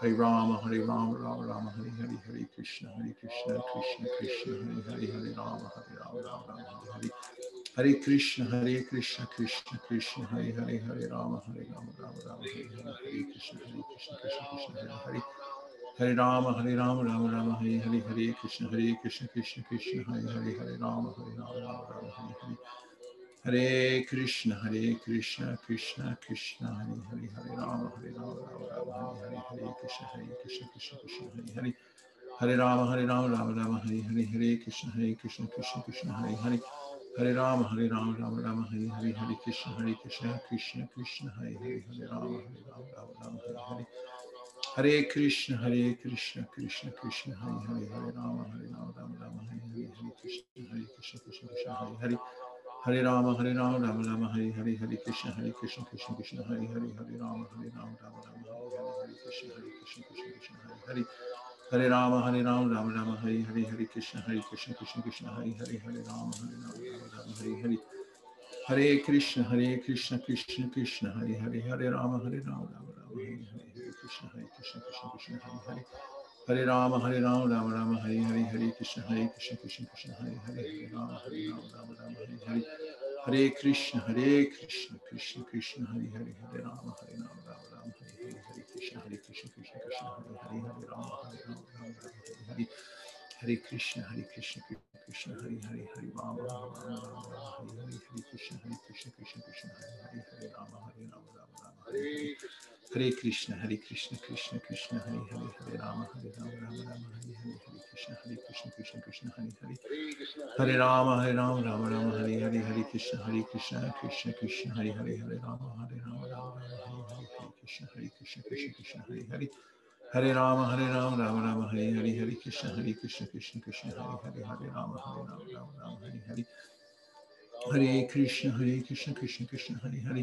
Hare Rama Hare Rama Rama Rama Hare Hare Hare Krishna Hare Krishna Krishna Krishna Hare Hare Hare Rama Hare Rama Rama Rama Hare Hare Hare Krishna Hare Krishna Krishna Krishna Hare Hare Hare Rama Hare Rama Rama Rama Hare Hare Hare Krishna Hare Krishna Krishna Krishna Hare Hare Hare Rama Hare Rama Rama Rama Hare Hare Hare Krishna Hare Krishna Krishna Krishna Hare Hare Hare Rama Hare Rama Rama Rama Hare Hare Hare Krishna Hare Krishna Krishna Krishna Hare Hare Hare Rama Hare Rama Rama Rama Hare Hare Hare Krishna Hare Krishna Krishna Krishna Hare Hare Hare Rama Hare Rama Rama Rama Hare Hare Hare Krishna Hare Krishna Krishna Krishna Hare Hare Hare Rama Hare Rama Rama Rama Hare Hare Hare Krishna Hare Krishna Krishna Krishna Hare Hare Hare Rama Hare Rama Rama Rama Hare Hare Hare Krishna, Hare Krishna, Krishna Krishna, Hare Hare, Hare Rama, Hare Rama, Rama Rama, Hare Hare, Hare Krishna, Hare Krishna, Krishna Krishna, Hare Hare. ہری رام ہری رام رام رام ہری ہری ہری کرشن ہری کرشن کرشن کرشن ہری ہری ہری رام ہری رام رام رام ہری ہری ہری کرشن ہری کرشن کرشن کرشن ہری ہری ہرے رام ہرے رام رام رام ہری ہری ہری کرشن ہری کرشن کرشن کرشن ہری ہری ہرے رام ہرے رام رام رام ہری ہری ہرے کرشن ہرے کرشن کرشن کرشن ہری ہری ہرے رام ہرے رام رام رام ہری ہری ہرے کرشن ہرے کرشن کرشن کرشن ہری ہری ہرے رام ہرے رام رام رام ہری ہری ہری کرشن ہرے کرشن کرشن کرشن ہرے ہرے ہرے رام ہرے رام رام رام ہری ہری ہرے کرشن ہرے کرشن کرشن کرشن ہری ہری ہرے رام ہرے رام رام رام ہری ہری ہری کرشن ہرے کرشن کرشن کرشن ہرے ہری ہرے رام ہرے رام رام رام ہری ہری ہرے کرشن ہرے کرشن کرشن ہری ہری ہری رام رام رام رام ہری ہری ہری کرشن ہرے کرشن کرشن کرشن ہرے ہری ہرے رام ہرے رام رام رام ہری ہرے کرشن ہری کرشن کرشن کرشن ہرے ہرے ہرے رام ہرے رام رام رام ہرے ہرے ہری کرشن ہرے کرشن کرشن کرشن ہرے ہرے ہرے رام ہرے رام رام رام ہرے ہرے ہرے کرشن ہرے کرشن کرشن کرشن ہرے ہرے ہرے رام ہرے رام رام رام ہرے ہرے ہرے کرشن ہرے کرشن کرشن کرشن ہرے ہرے ہرے رام ہرے رام رام رام ہرے ہری ہرے کرشن ہرے کرشن کرشن کرشن ہرے ہرے ہرے رام ہرے رام رام رام ہری ہری ہرے کرشن ہرے کرشن کرشن کرشن ہری ہرے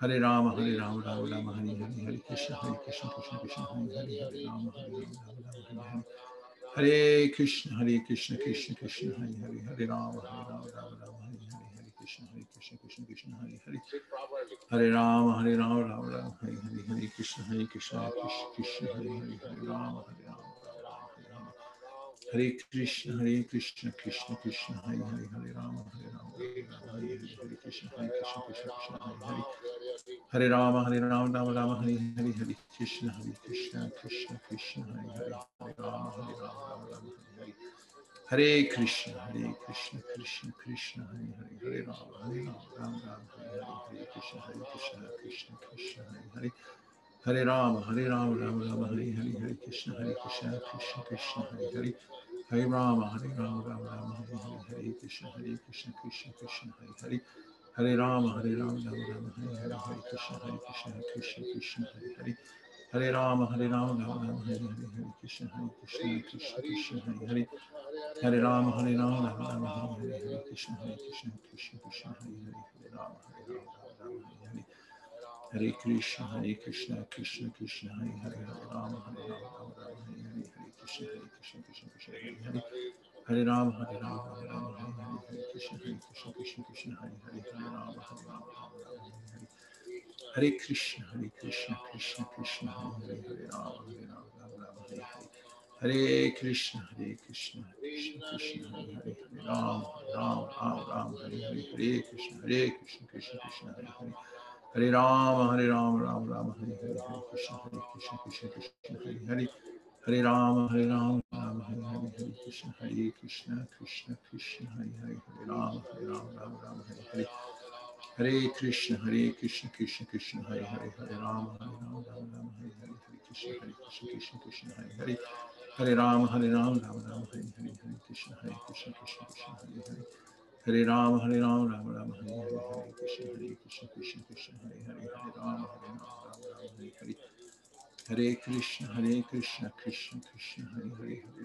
ہرے رام ہرے رام رام رام ہری ہری ہرے کشن ہرے کشن کرشن کشن ہری ہرے ہری رام ہرے رام رام رام ہری ہری ہرے کرشن ہرے کرشن کرشن کرشن ہرے ہرے ہرے رام ہرے رام رام رام ہری ہری ہرے کرشن ہرے کرشن کرشن کرشن ہرے ہرے ہرے رام ہرے رام رام رام ہری ہری ہرے کشن ہری کرشن کرشن کرشن ہرے ہرے ہرے رام ہرے رام ہرے کرشن ہرے کرشن کرشن کرشن ہری ہری ہرے رام ہرے رام ہرے رام ہرے ہرے کرشن ہرے کرشن کرشن کرشن ہری ہری ہرے رام ہرے رام رام رام ہرے ہری ہرے کرشن ہرے کرشن کرشن کرشن ہری ہری ہرے رام ہرے رام رام رام ہرے ہرے کرشن ہرے کرشن کرشن کرشن ہری ہری ہرے رام ہرے رام رام رام ہرے ہرے ہرے کرشن ہرے کرشن کرشن کرشن ہری ہری هري راما هري راما راما راما هري هري هري كريشنا هري كريشنا كريشنا كريشنا هري هري هري راما هري راما راما راما هري هري هري كريشنا هري كريشنا كريشنا كريشنا هري هري هري راما هري راما راما راما هري هري هري كريشنا هري كريشنا كريشنا كريشنا هري هري هري راما هري راما راما راما هري هري هري كريشنا هري كريشنا كريشنا كريشنا هري هري هري راما هري راما راما راما هري هري هري كريشنا هري كريشنا كريشنا كريشنا هري هري هري راما هري راما راما راما هري كريشنا هري كريشنا كريشنا كريشنا هري هري هري رام هري رام رام رام هري هري هري كريشنا هري كريشنا كريشنا كريشنا هري هري هري رام هري رام هري رام هري هري هري كريشنا هري كريشنا كريشنا كريشنا هري هري هري رام هري رام رام رام هري هري هري كريشنا هري كريشنا كريشنا كريشنا هري هري هري رام هري رام رام رام هري هري هري كريشنا هري كريشنا كريشنا كريشنا هري هري هري رام رام رام رام هري هري هري كريشنا هري كريشنا كريشنا كريشنا هري هري ہری رام ہری رام رام رام ہرے ہرے ہرے کشن ہرے کشن کشن کشن ہرے ہرے ہرے رام ہرے رام رام ہرے ہرے ہرے کشن ہرے کشن کشن کشن ہرے ہرے ہرے رام ہرے رام رام رام ہرے ہرے ہرے کرشن ہرے کرشن کرشن کرشن ہرے ہرے ہرے رام ہرے رام رام رام ہرے ہرے ہرے کرشن ہرے کرشن کرشن کرشن ہرے ہرے ہرے رام ہرے رام رام رام ہرے ہرے ہرے کرشن ہرے کرشن کرشن کرشن ہرے ہرے ہرے رام ہرے رام رام رام ہرے ہرے ہرے کشن ہرے کشن کشن کشن ہرے ہرے ہرے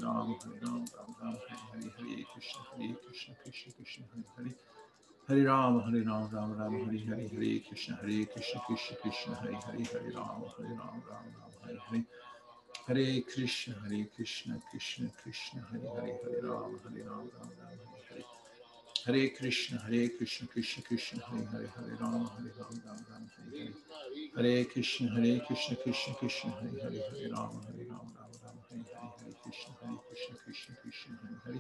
رام ہرے رام رام رام ہرے ہرے ہرے کرشن ہرے کرشن کرشن کرشن ہرے ہرے ہرے رام ہرے رام رام رام ہری ہری ہرے کرشن ہرے کرشن کرشن کرشن ہرے ہرے ہرے رام ہرے رام رام رام ہرے ہرے ہرے کرشن ہرے کرشن کرشن کرشن ہرے ہرے ہرے رام ہرے رام رام رام ہرے ہرے ہرے کرشن ہرے کرشن کرشن کرشن ہرے ہرے ہرے رام ہرے رام رام رام ہرے کرشن ہرے کرشن کرشن کرشن ہرے ہرے ہرے رام ہرے رام رام رام ہرے ہرے ہرے کرشن ہرے کرشن کرشن کرشن ہرے ہرے ہرے رام ہرے رام رام رام ہرے ہرے ہرے کرشن ہرے کرشن کرشن کرشن ہرے ہرے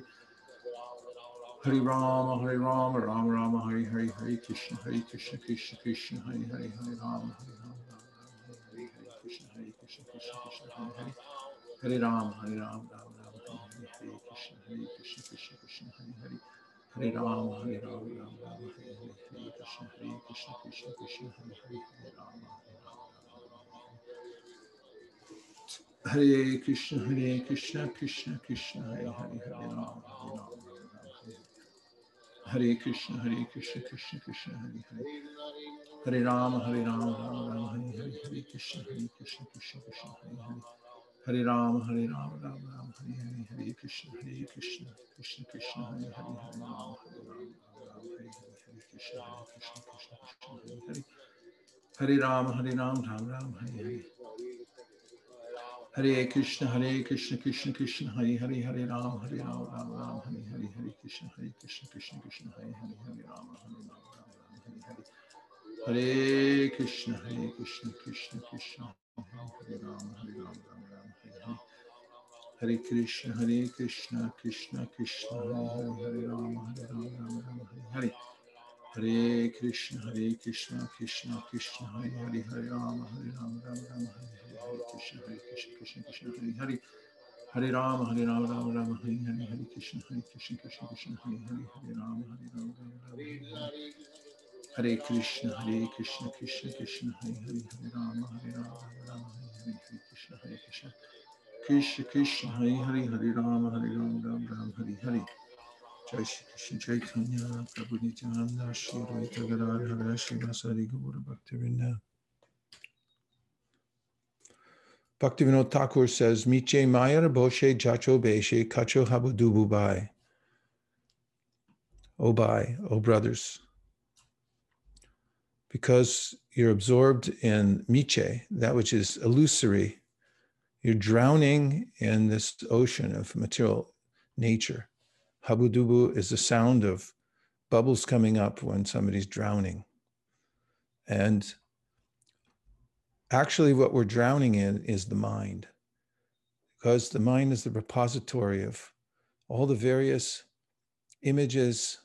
ہرے رام ہری رام رام رام ہرے ہرے ہرے کرشن ہری کرشن کرشن کرشن ہرے ہرے ہرے رام ہرے رام رام رام کرشن ہرے کرشن کرشن کرشن ہرے ہرے ہرے رام ہرے رام رام رام ہرے ہرے کرشن ہرے کرشن کرشن کرشن ہرے ہرے ہر رام ہر رام رام رام ہر ہر ہرے کرشن ہرے کرشن کرشن کرشن ہر ہر ہر رام ہرے کرشن ہرے کرشن کرشن کرشن ہرے ہرے ہرے رام ہری رام ہرے کشن ہرے Kishan Kishan Kishan Hare Hare Ram Ram Ram Ram Hare Rama, Hare Rama, Rama Rama, Hare Hare, Hare Krishna, Hare Krishna, Krishna Krishna, Hare Hare. Hare Rama, Hare Rama, Hare Hare, Hare Krishna, Hare Krishna, Krishna Krishna, Hare Hare, Hare Rama, Hare Rama, Rama Rama, Hare Hare, Hare Krishna, Hare Krishna, Krishna Krishna, Hare Hare. Hare Rama, Hare Rama, Rama Rama, Hare Hare. Hare Krishna, Hare Krishna, Krishna Krishna, Hare Hare, Hare Rama, Hare Rama, Rama Rama, Hare Hare, Hare Krishna, Hare Krishna, Krishna Krishna, Hare, Hare Rama, Hare Rama, Rama ہرے کرشن ہرے کرشنا کرشنا کرشنا ہرے رام ہرے رام رام رام ہرے ہرے ہرے کرشن ہرے کرشنا کرشنا کرشنا ہرے ہرے ہرے رام ہرے رام رام رام ہرے ہرے ہرے کرشن ہرے کرشن کرشن کرشن ہرے ہرے ہرے رام ہرے رام رام رام ہرے ہرے ہرے کرشن ہرے کرشن کرشن کرشن ہرے ہرے ہرے رام ہرے رام رام رام ہرے کرشن ہرے کرشن کرشن کرشن ہرے ہرے ہرے رام ہرے Ram Ram Ram Hare Hare Krishna Krishna Krishna. Krishna Hare Hare, Hare Rama, Hare Rama, Rama Rama, Hare Hare. Jai Shri Krishna Chaitanya, Prabhu Nityananda, Shri Advaita Gadadhara, Srivasadi Gaura Bhakta Vrinda. Bhaktivinoda Thakur says, Miche Mayar Boshe Jacho Beshe Kacho Habudubu Bai. O oh, Bai, O oh, brothers. Because you're absorbed in Miche, that which is illusory, you're drowning in this ocean of material nature. Habudubu is the sound of bubbles coming up when somebody's drowning. And actually, what we're drowning in is the mind, because the mind is the repository of all the various images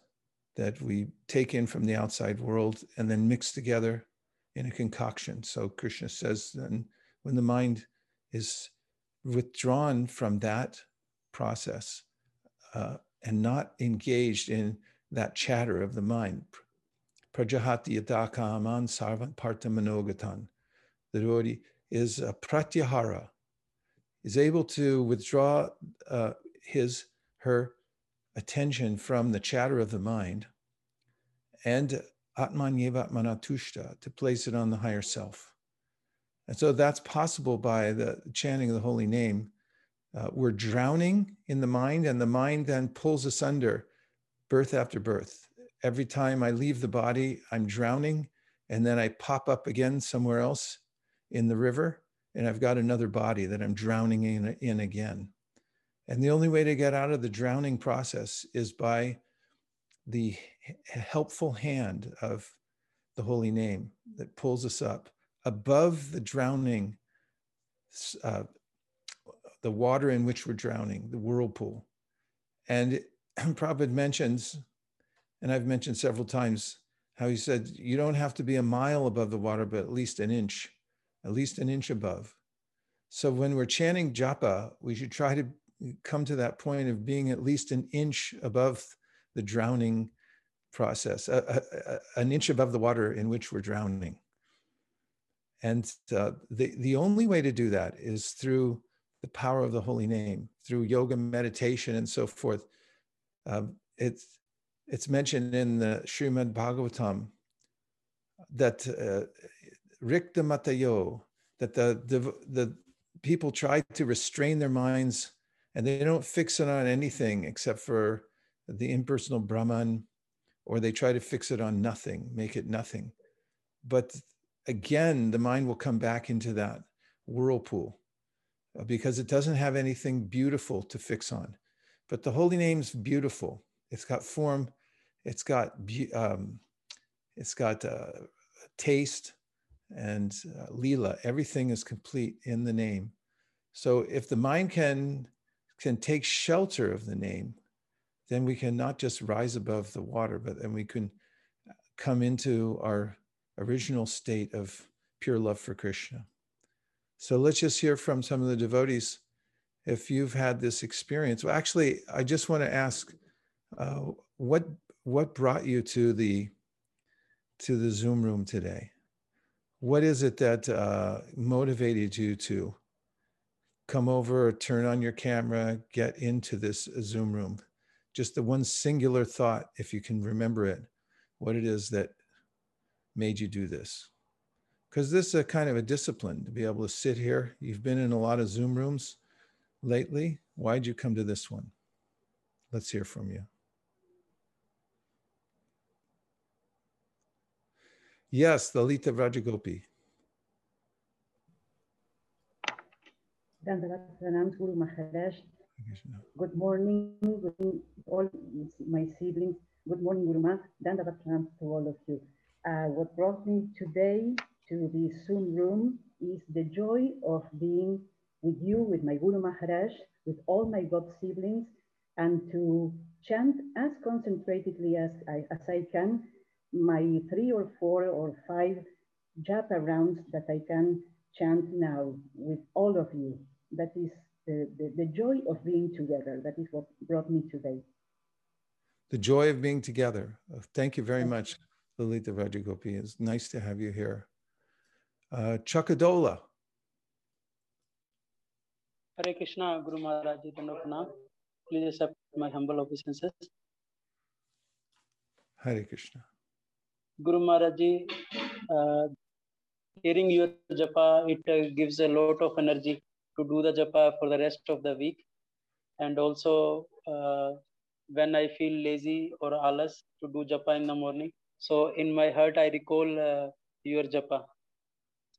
that we take in from the outside world and then mix together in a concoction. So Krishna says then when the mind is withdrawn from that process, uh, and not engaged in that chatter of the mind. Prajahati yadakaman sarvan partha manogatan. The devotee is a pratyahara, is able to withdraw uh, his, her attention from the chatter of the mind and atman yevatmanatushta, to place it on the higher self. And so that's possible by the chanting of the holy name uh, we're drowning in the mind, and the mind then pulls us under birth after birth. Every time I leave the body, I'm drowning, and then I pop up again somewhere else in the river, and I've got another body that I'm drowning in, in again. And the only way to get out of the drowning process is by the helpful hand of the holy name that pulls us up above the drowning uh, the water in which we're drowning, the whirlpool. And Prabhupada mentions, and I've mentioned several times, how he said, you don't have to be a mile above the water, but at least an inch, at least an inch above. So when we're chanting japa, we should try to come to that point of being at least an inch above the drowning process, uh, uh, an inch above the water in which we're drowning. And uh, the, the only way to do that is through the power of the holy name through yoga meditation and so forth. Um, it's it's mentioned in the Srimad Bhagavatam that uh, Rikta Matayo, that the, the the people try to restrain their minds and they don't fix it on anything except for the impersonal Brahman, or they try to fix it on nothing, make it nothing. But again, the mind will come back into that whirlpool uh, because it doesn't have anything beautiful to fix on. But the holy name's beautiful. It's got form it's got um, it's got uh, taste and uh, lila. Everything is complete in the name. So if the mind can can take shelter of the name, then we can not just rise above the water, but then we can come into our original state of pure love for Krishna. So let's just hear from some of the devotees if you've had this experience. Well, actually, I just want to ask uh, what what brought you to the to the Zoom room today? What is it that uh, motivated you to come over, turn on your camera, get into this Zoom room? Just the one singular thought, if you can remember it, what it is that made you do this. Because this is a kind of a discipline to be able to sit here. You've been in a lot of Zoom rooms lately. Why'd you come to this one? Let's hear from you. Yes, Lalita Rajagopi.
Dandavat Pranam Good morning, good morning, all my siblings. Good morning, Guru Maharaj. Dandavat to all of you. Uh, what brought me today to the Zoom room is the joy of being with you, with my Guru Maharaj, with all my God siblings, and to chant as concentratedly as I, as I can my three or four or five japa rounds that I can chant now with all of you. That is the, the, the, joy of being together. That is what brought me today.
The joy of being together. Uh, thank you very much, Lalita Rajagopi. It's nice to have you here. Uh, Chakadola.
Hare Krishna, Guru Maharaj Dandapana. Please accept my humble obeisances.
Hare Krishna.
Guru Maharaj uh, hearing your japa, it uh, gives a lot of energy to do the japa for the rest of the week. And also, uh, when I feel lazy or alas to do japa in the morning, so in my heart, I recall uh, your japa.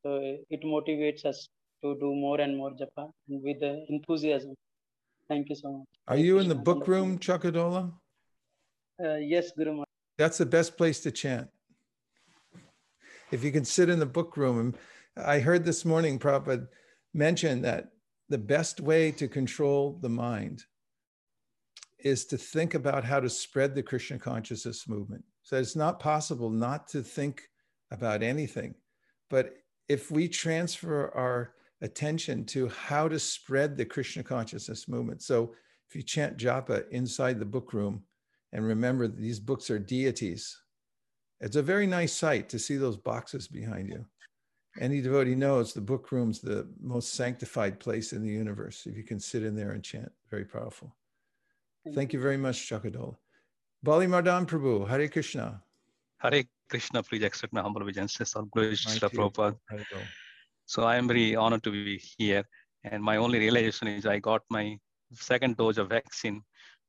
So it motivates us to do more and more japa and with enthusiasm. Thank you so much.
Are you in the book room, Chakadola?
Uh, yes, Guru Maharaj.
That's the best place to chant if you can sit in the book room. I heard this morning Prabhupada mention that the best way to control the mind is to think about how to spread the Krishna consciousness movement. So it's not possible not to think about anything. But if we transfer our attention to how to spread the Krishna consciousness movement, so if you chant japa inside the book room and remember these books are deities, it's a very nice sight to see those boxes behind you. Any devotee knows the book room's the most sanctified place in the universe. If you can sit in there and chant, very powerful. Thank you very much, Chakadola. Bali Mardan Prabhu, Hare Krishna.
Hare Krishna, please accept my humble obeisances. All glory to Prabhupada. So I am very honored to be here. And my only realization is I got my second dose of vaccine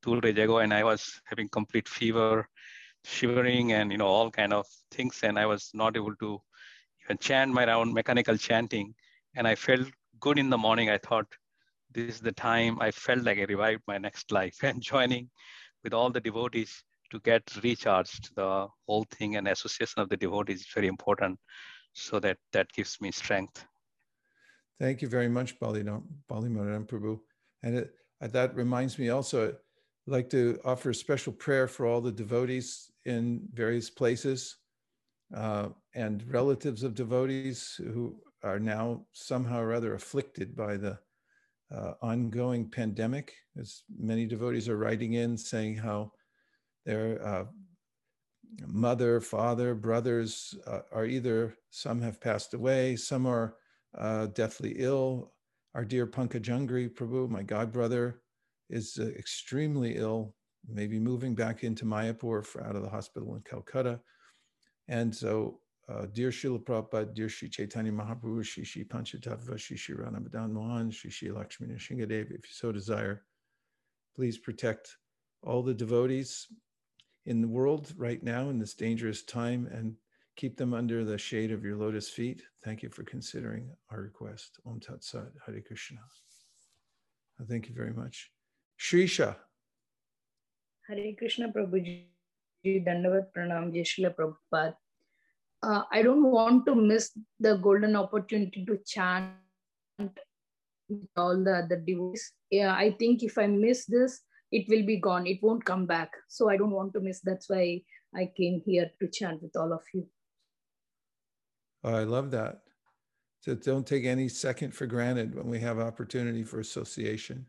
two days ago, and I was having complete fever shivering and you know all kind of things and i was not able to even chant my own mechanical chanting and i felt good in the morning i thought this is the time i felt like i revived my next life and joining with all the devotees to get recharged the whole thing and association of the devotees is very important so that that gives me strength
thank you very much bali bali prabhu and it, that reminds me also i'd like to offer a special prayer for all the devotees in various places uh, and relatives of devotees who are now somehow or other afflicted by the uh, ongoing pandemic. As many devotees are writing in saying how their uh, mother, father, brothers uh, are either, some have passed away, some are uh, deathly ill. Our dear Pankajanghri Prabhu, my god brother, is uh, extremely ill, maybe moving back into Mayapur for, out of the hospital in Calcutta. And so, uh, dear Srila Prabhupada, dear Sri Chaitanya Mahaprabhu, Sri Sri Panchatattva, Sri Sri Ranamadan Mohan, Sri Sri Lakshmi Nrsingadev, if you so desire, please protect all the devotees in the world right now in this dangerous time and keep them under the shade of your lotus feet. Thank you for considering our request. Om Tat Sat, Hare Krishna. Thank you very much. Shrisha.
Hare Krishna Prabhuji. Dandavat Pranam, Jeshila Prabhupada. Uh, I don't want to miss the golden opportunity to chant all the other devotees. Yeah, I think if I miss this, it will be gone. It won't come back. So I don't want to miss. That's why I came here to chant with all of you.
Oh, I love that. So don't take any second for granted when we have opportunity for association.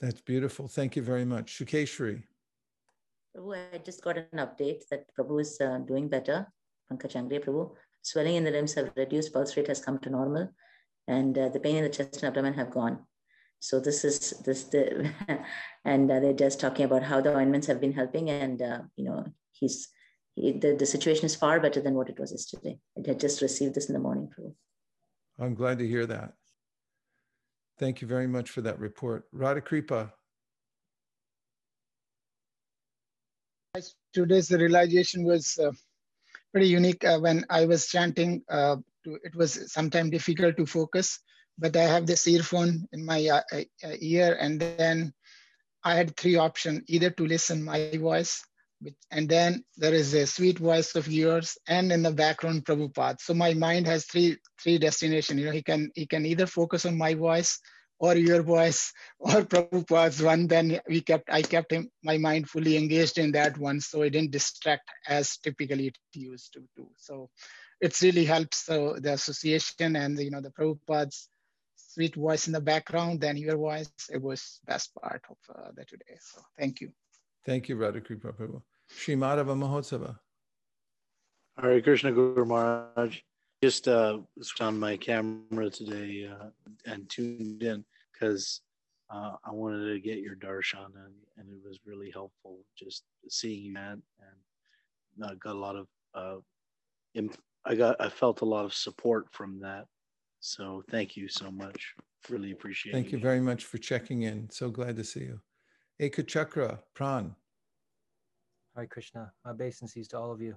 That's beautiful. Thank you very much. Shukeshri.
Prabhu, I just got an update that Prabhu is uh, doing better. Pankajanghri, Prabhu. Swelling in the limbs have reduced, pulse rate has come to normal, and uh, the pain in the chest and abdomen have gone. So this is this the, and uh, they're just talking about how the ointments have been helping, and uh, you know he's he, the the situation is far better than what it was yesterday. I had just received this in the morning, Prabhu.
I'm glad to hear that. Thank you very much for that report. Radha Kripa.
Today's realization was uh, pretty unique. Uh, when I was chanting, uh, to, it was sometimes difficult to focus, but I have this earphone in my uh, uh, ear, and then I had three options: either to listen my voice, and then there is a sweet voice of yours, and in the background Prabhupada. So my mind has three three destination. You know, he can he can either focus on my voice or your voice or Prabhupada's one. Then we kept I kept him my mind fully engaged in that one, so it didn't distract as typically it used to do. So it's really helps so the association and you know the Prabhupada's sweet voice in the background, then your voice. It was best part of uh, the today. So thank you.
Thank you, Radhakripa Prabhu. Sri Madhava Mahotsava.
Hare Krishna Guru Maharaj. Just uh, on my camera today uh, and tuned in because uh, I wanted to get your darshan and, and it was really helpful just seeing that and I got a lot of uh, imp- I got I felt a lot of support from that. So thank you so much. Really appreciate it.
Thank
it.
you very much for checking in. So glad to see you. Eka Chakra, Pran.
Hare Krishna. My obeisances to all of you.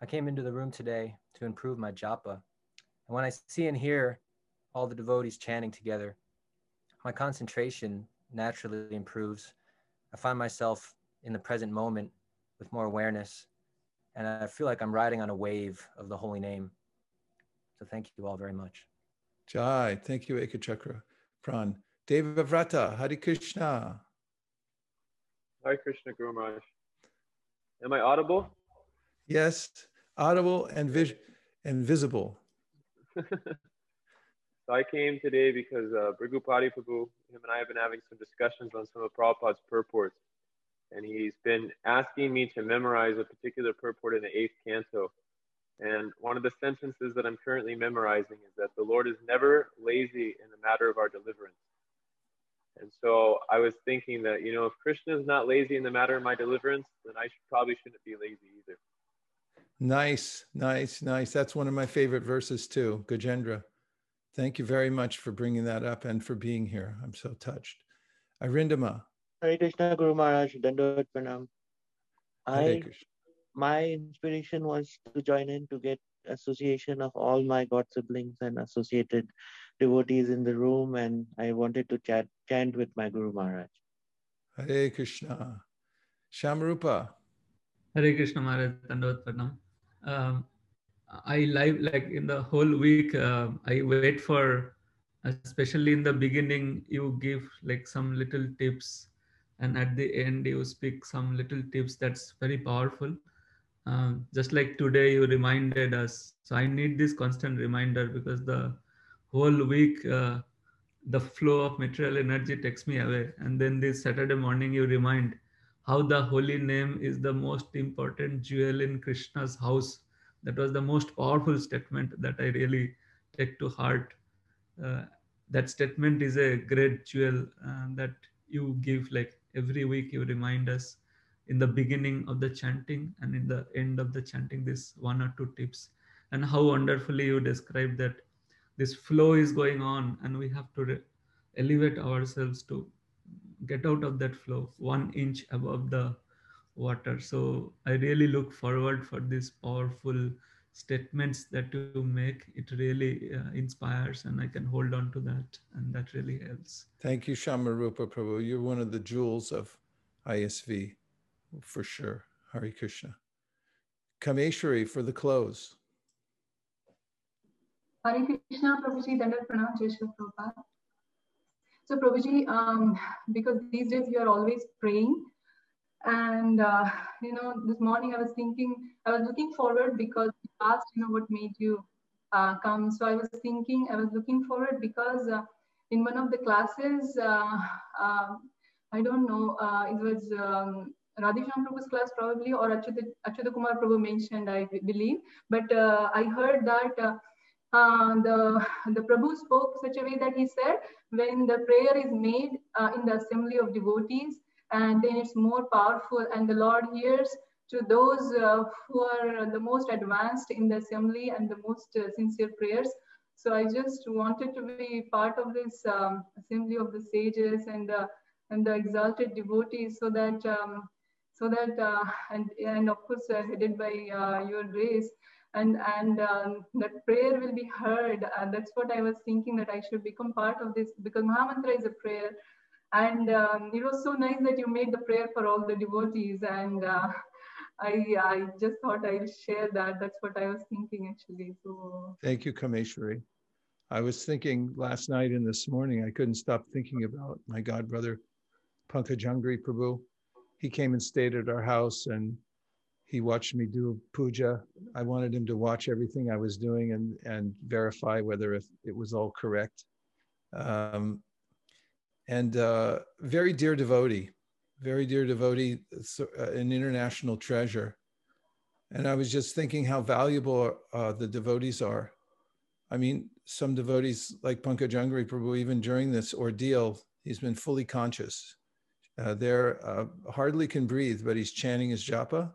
I came into the room today to improve my japa. And when I see and hear all the devotees chanting together, my concentration naturally improves. I find myself in the present moment with more awareness, and I feel like I'm riding on a wave of the holy name. So thank you all very much.
Jai, thank you, Eka Chakra. Pran. Devavrata, Hare Krishna.
Hare Krishna Guru Maharaj. Am I audible?
Yes, audible and vis- and visible.
so I came today because uh, Brigu Padi Prabhu, him and I have been having some discussions on some of Prabhupada's purports. And he's been asking me to memorize a particular purport in the eighth canto. And one of the sentences that I'm currently memorizing is that the Lord is never lazy in the matter of our deliverance. And so I was thinking that, you know, if Krishna is not lazy in the matter of my deliverance, then I should, probably shouldn't be lazy either.
Nice, nice, nice. That's one of my favorite verses too, Gajendra. Thank you very much for bringing that up and for being here. I'm so touched. Arindama.
Hare Krishna Guru Maharaj, Dandavat Pranam.
Hare
I,
Krishna.
My inspiration was to join in to get association of all my god siblings and associated devotees in the room and I wanted to chat, chant with my Guru Maharaj.
Hare Krishna. Shamrupa.
Hare Krishna Maharaj, Dandavat Pranam. Um, I live like in the whole week. Uh, I wait for, especially in the beginning, you give like some little tips, and at the end you speak some little tips. That's very powerful. Um, just like today, you reminded us. So I need this constant reminder because the whole week uh, the flow of material energy takes me away, and then this Saturday morning you remind how the holy name is the most important jewel in Krishna's house. That was the most powerful statement that I really take to heart. Uh, that statement is a great jewel uh, that you give like every week you remind us in the beginning of the chanting and in the end of the chanting this one or two tips. And how wonderfully you describe that this flow is going on and we have to re- elevate ourselves to get out of that flow one inch above the water. So i really look forward for these powerful statements that you make. It really uh, inspires and i can hold on to that and that really helps.
Thank you, Shamarupa Prabhu. You're one of the jewels of ISV for sure. Hari Krishna. Kameshwari for the close.
Hari Krishna, Prabhuji, Dandat Pranam, Shri Prabhupada. So Prabhuji, um, because these days you are always praying, and uh, you know, this morning I was thinking, I was looking forward because you asked, you know, what made you uh, come. So I was thinking, I was looking forward because uh, in one of the classes, uh, um, I don't know, uh, it was um, Radheshyam Prabhu's class probably, or Achyuta, Kumar Prabhu mentioned, I believe. But uh, I heard that uh, uh, the, the Prabhu spoke such a way that he said, when the prayer is made uh, in the assembly of devotees, and then it's more powerful, and the Lord hears to those uh, who are the most advanced in the assembly and the most uh, sincere prayers. So I just wanted to be part of this um, assembly of the sages and the and the exalted devotees, so that um, so that uh, and and of course uh, headed by uh, your grace and and um, that prayer will be heard uh, that's what i was thinking that i should become part of this because mahamantra is a prayer and um, it was so nice that you made the prayer for all the devotees and uh, I, I just thought i'll share that. That's what I was thinking actually. So
thank you, Kameshwari. I was thinking last night and this morning, I couldn't stop thinking about my god brother, Pankajanghri Prabhu. He came and stayed at our house and he watched me do puja. I wanted him to watch everything I was doing and, and verify whether if it was all correct. Um, and uh, very dear devotee, very dear devotee, uh, an international treasure. And I was just thinking how valuable uh, the devotees are. I mean, some devotees like Pankajanghri Prabhu, even during this ordeal, he's been fully conscious. Uh, there, uh, hardly can breathe, but he's chanting his japa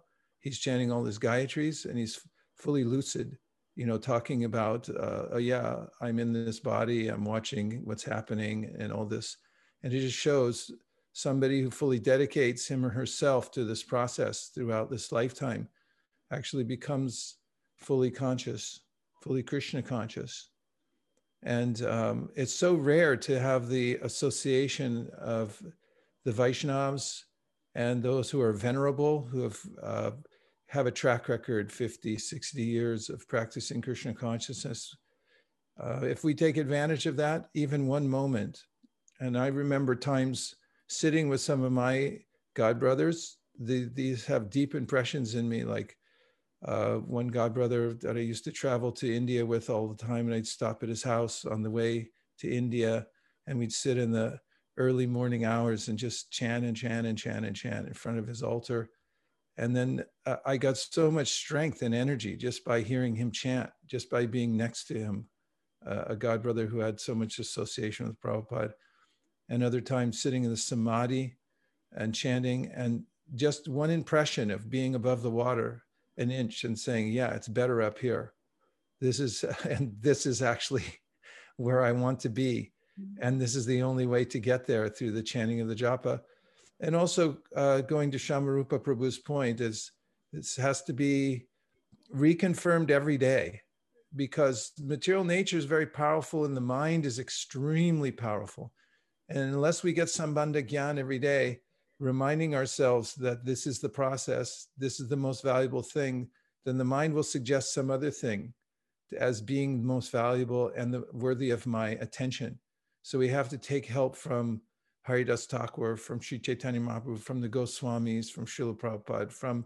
he's chanting all his Gayatris and he's fully lucid, you know, talking about, uh, oh, yeah, I'm in this body, I'm watching what's happening and all this. And it just shows somebody who fully dedicates him or herself to this process throughout this lifetime actually becomes fully conscious, fully Krishna conscious. And um, it's so rare to have the association of the Vaishnavas and those who are venerable, who have uh, have a track record 50, 60 years of practicing Krishna consciousness. Uh, if we take advantage of that, even one moment, and I remember times sitting with some of my God brothers, the, these have deep impressions in me. Like uh, one God brother that I used to travel to India with all the time, and I'd stop at his house on the way to India, and we'd sit in the early morning hours and just chant and chant and chant and chant in front of his altar. And then uh, I got so much strength and energy just by hearing him chant, just by being next to him, uh, a God brother who had so much association with Prabhupada. And other times sitting in the samadhi and chanting, and just one impression of being above the water, an inch, and saying, Yeah, it's better up here. This is, and this is actually where I want to be and this is the only way to get there through the chanting of the japa. And also uh, going to Shamarupa Prabhu's point is this has to be reconfirmed every day because material nature is very powerful and the mind is extremely powerful. And unless we get Sambandha Gyan every day, reminding ourselves that this is the process, this is the most valuable thing, then the mind will suggest some other thing as being most valuable and the, worthy of my attention. So we have to take help from Haridas Thakur, from Sri Chaitanya Mahaprabhu, from the Goswamis, from Srila Prabhupada, from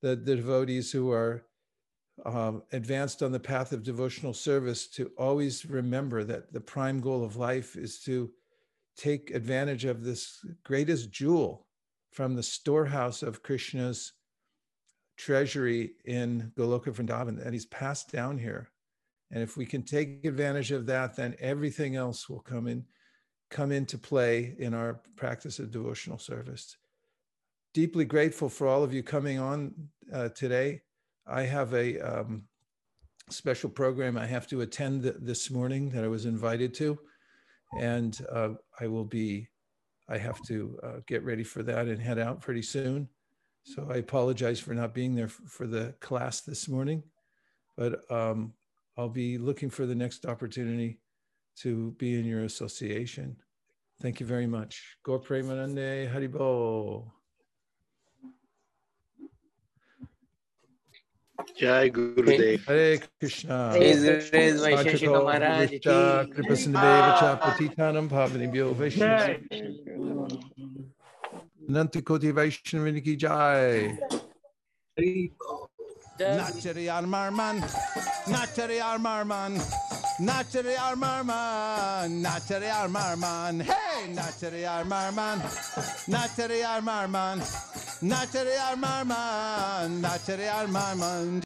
the, the devotees who are um, advanced on the path of devotional service to always remember that the prime goal of life is to take advantage of this greatest jewel from the storehouse of Krishna's treasury in Goloka Vrindavan that he's passed down here and if we can take advantage of that, then everything else will come in, come into play in our practice of devotional service. Deeply grateful for all of you coming on uh, today. I have a um, special program I have to attend th- this morning that I was invited to, and uh, I will be. I have to uh, get ready for that and head out pretty soon. So I apologize for not being there f- for the class this morning, but um, I'll be looking for the next opportunity to be in your association. Thank you very much. Gaur Premanande Haribo.
Jai Gurudev.
Hare Krishna.
His Grace Vaisheshika
Not Armarman, not Armarman, not Armarman, not Armarman. Hey, not Armarman, not Armarman, not Armarman, not Armarman.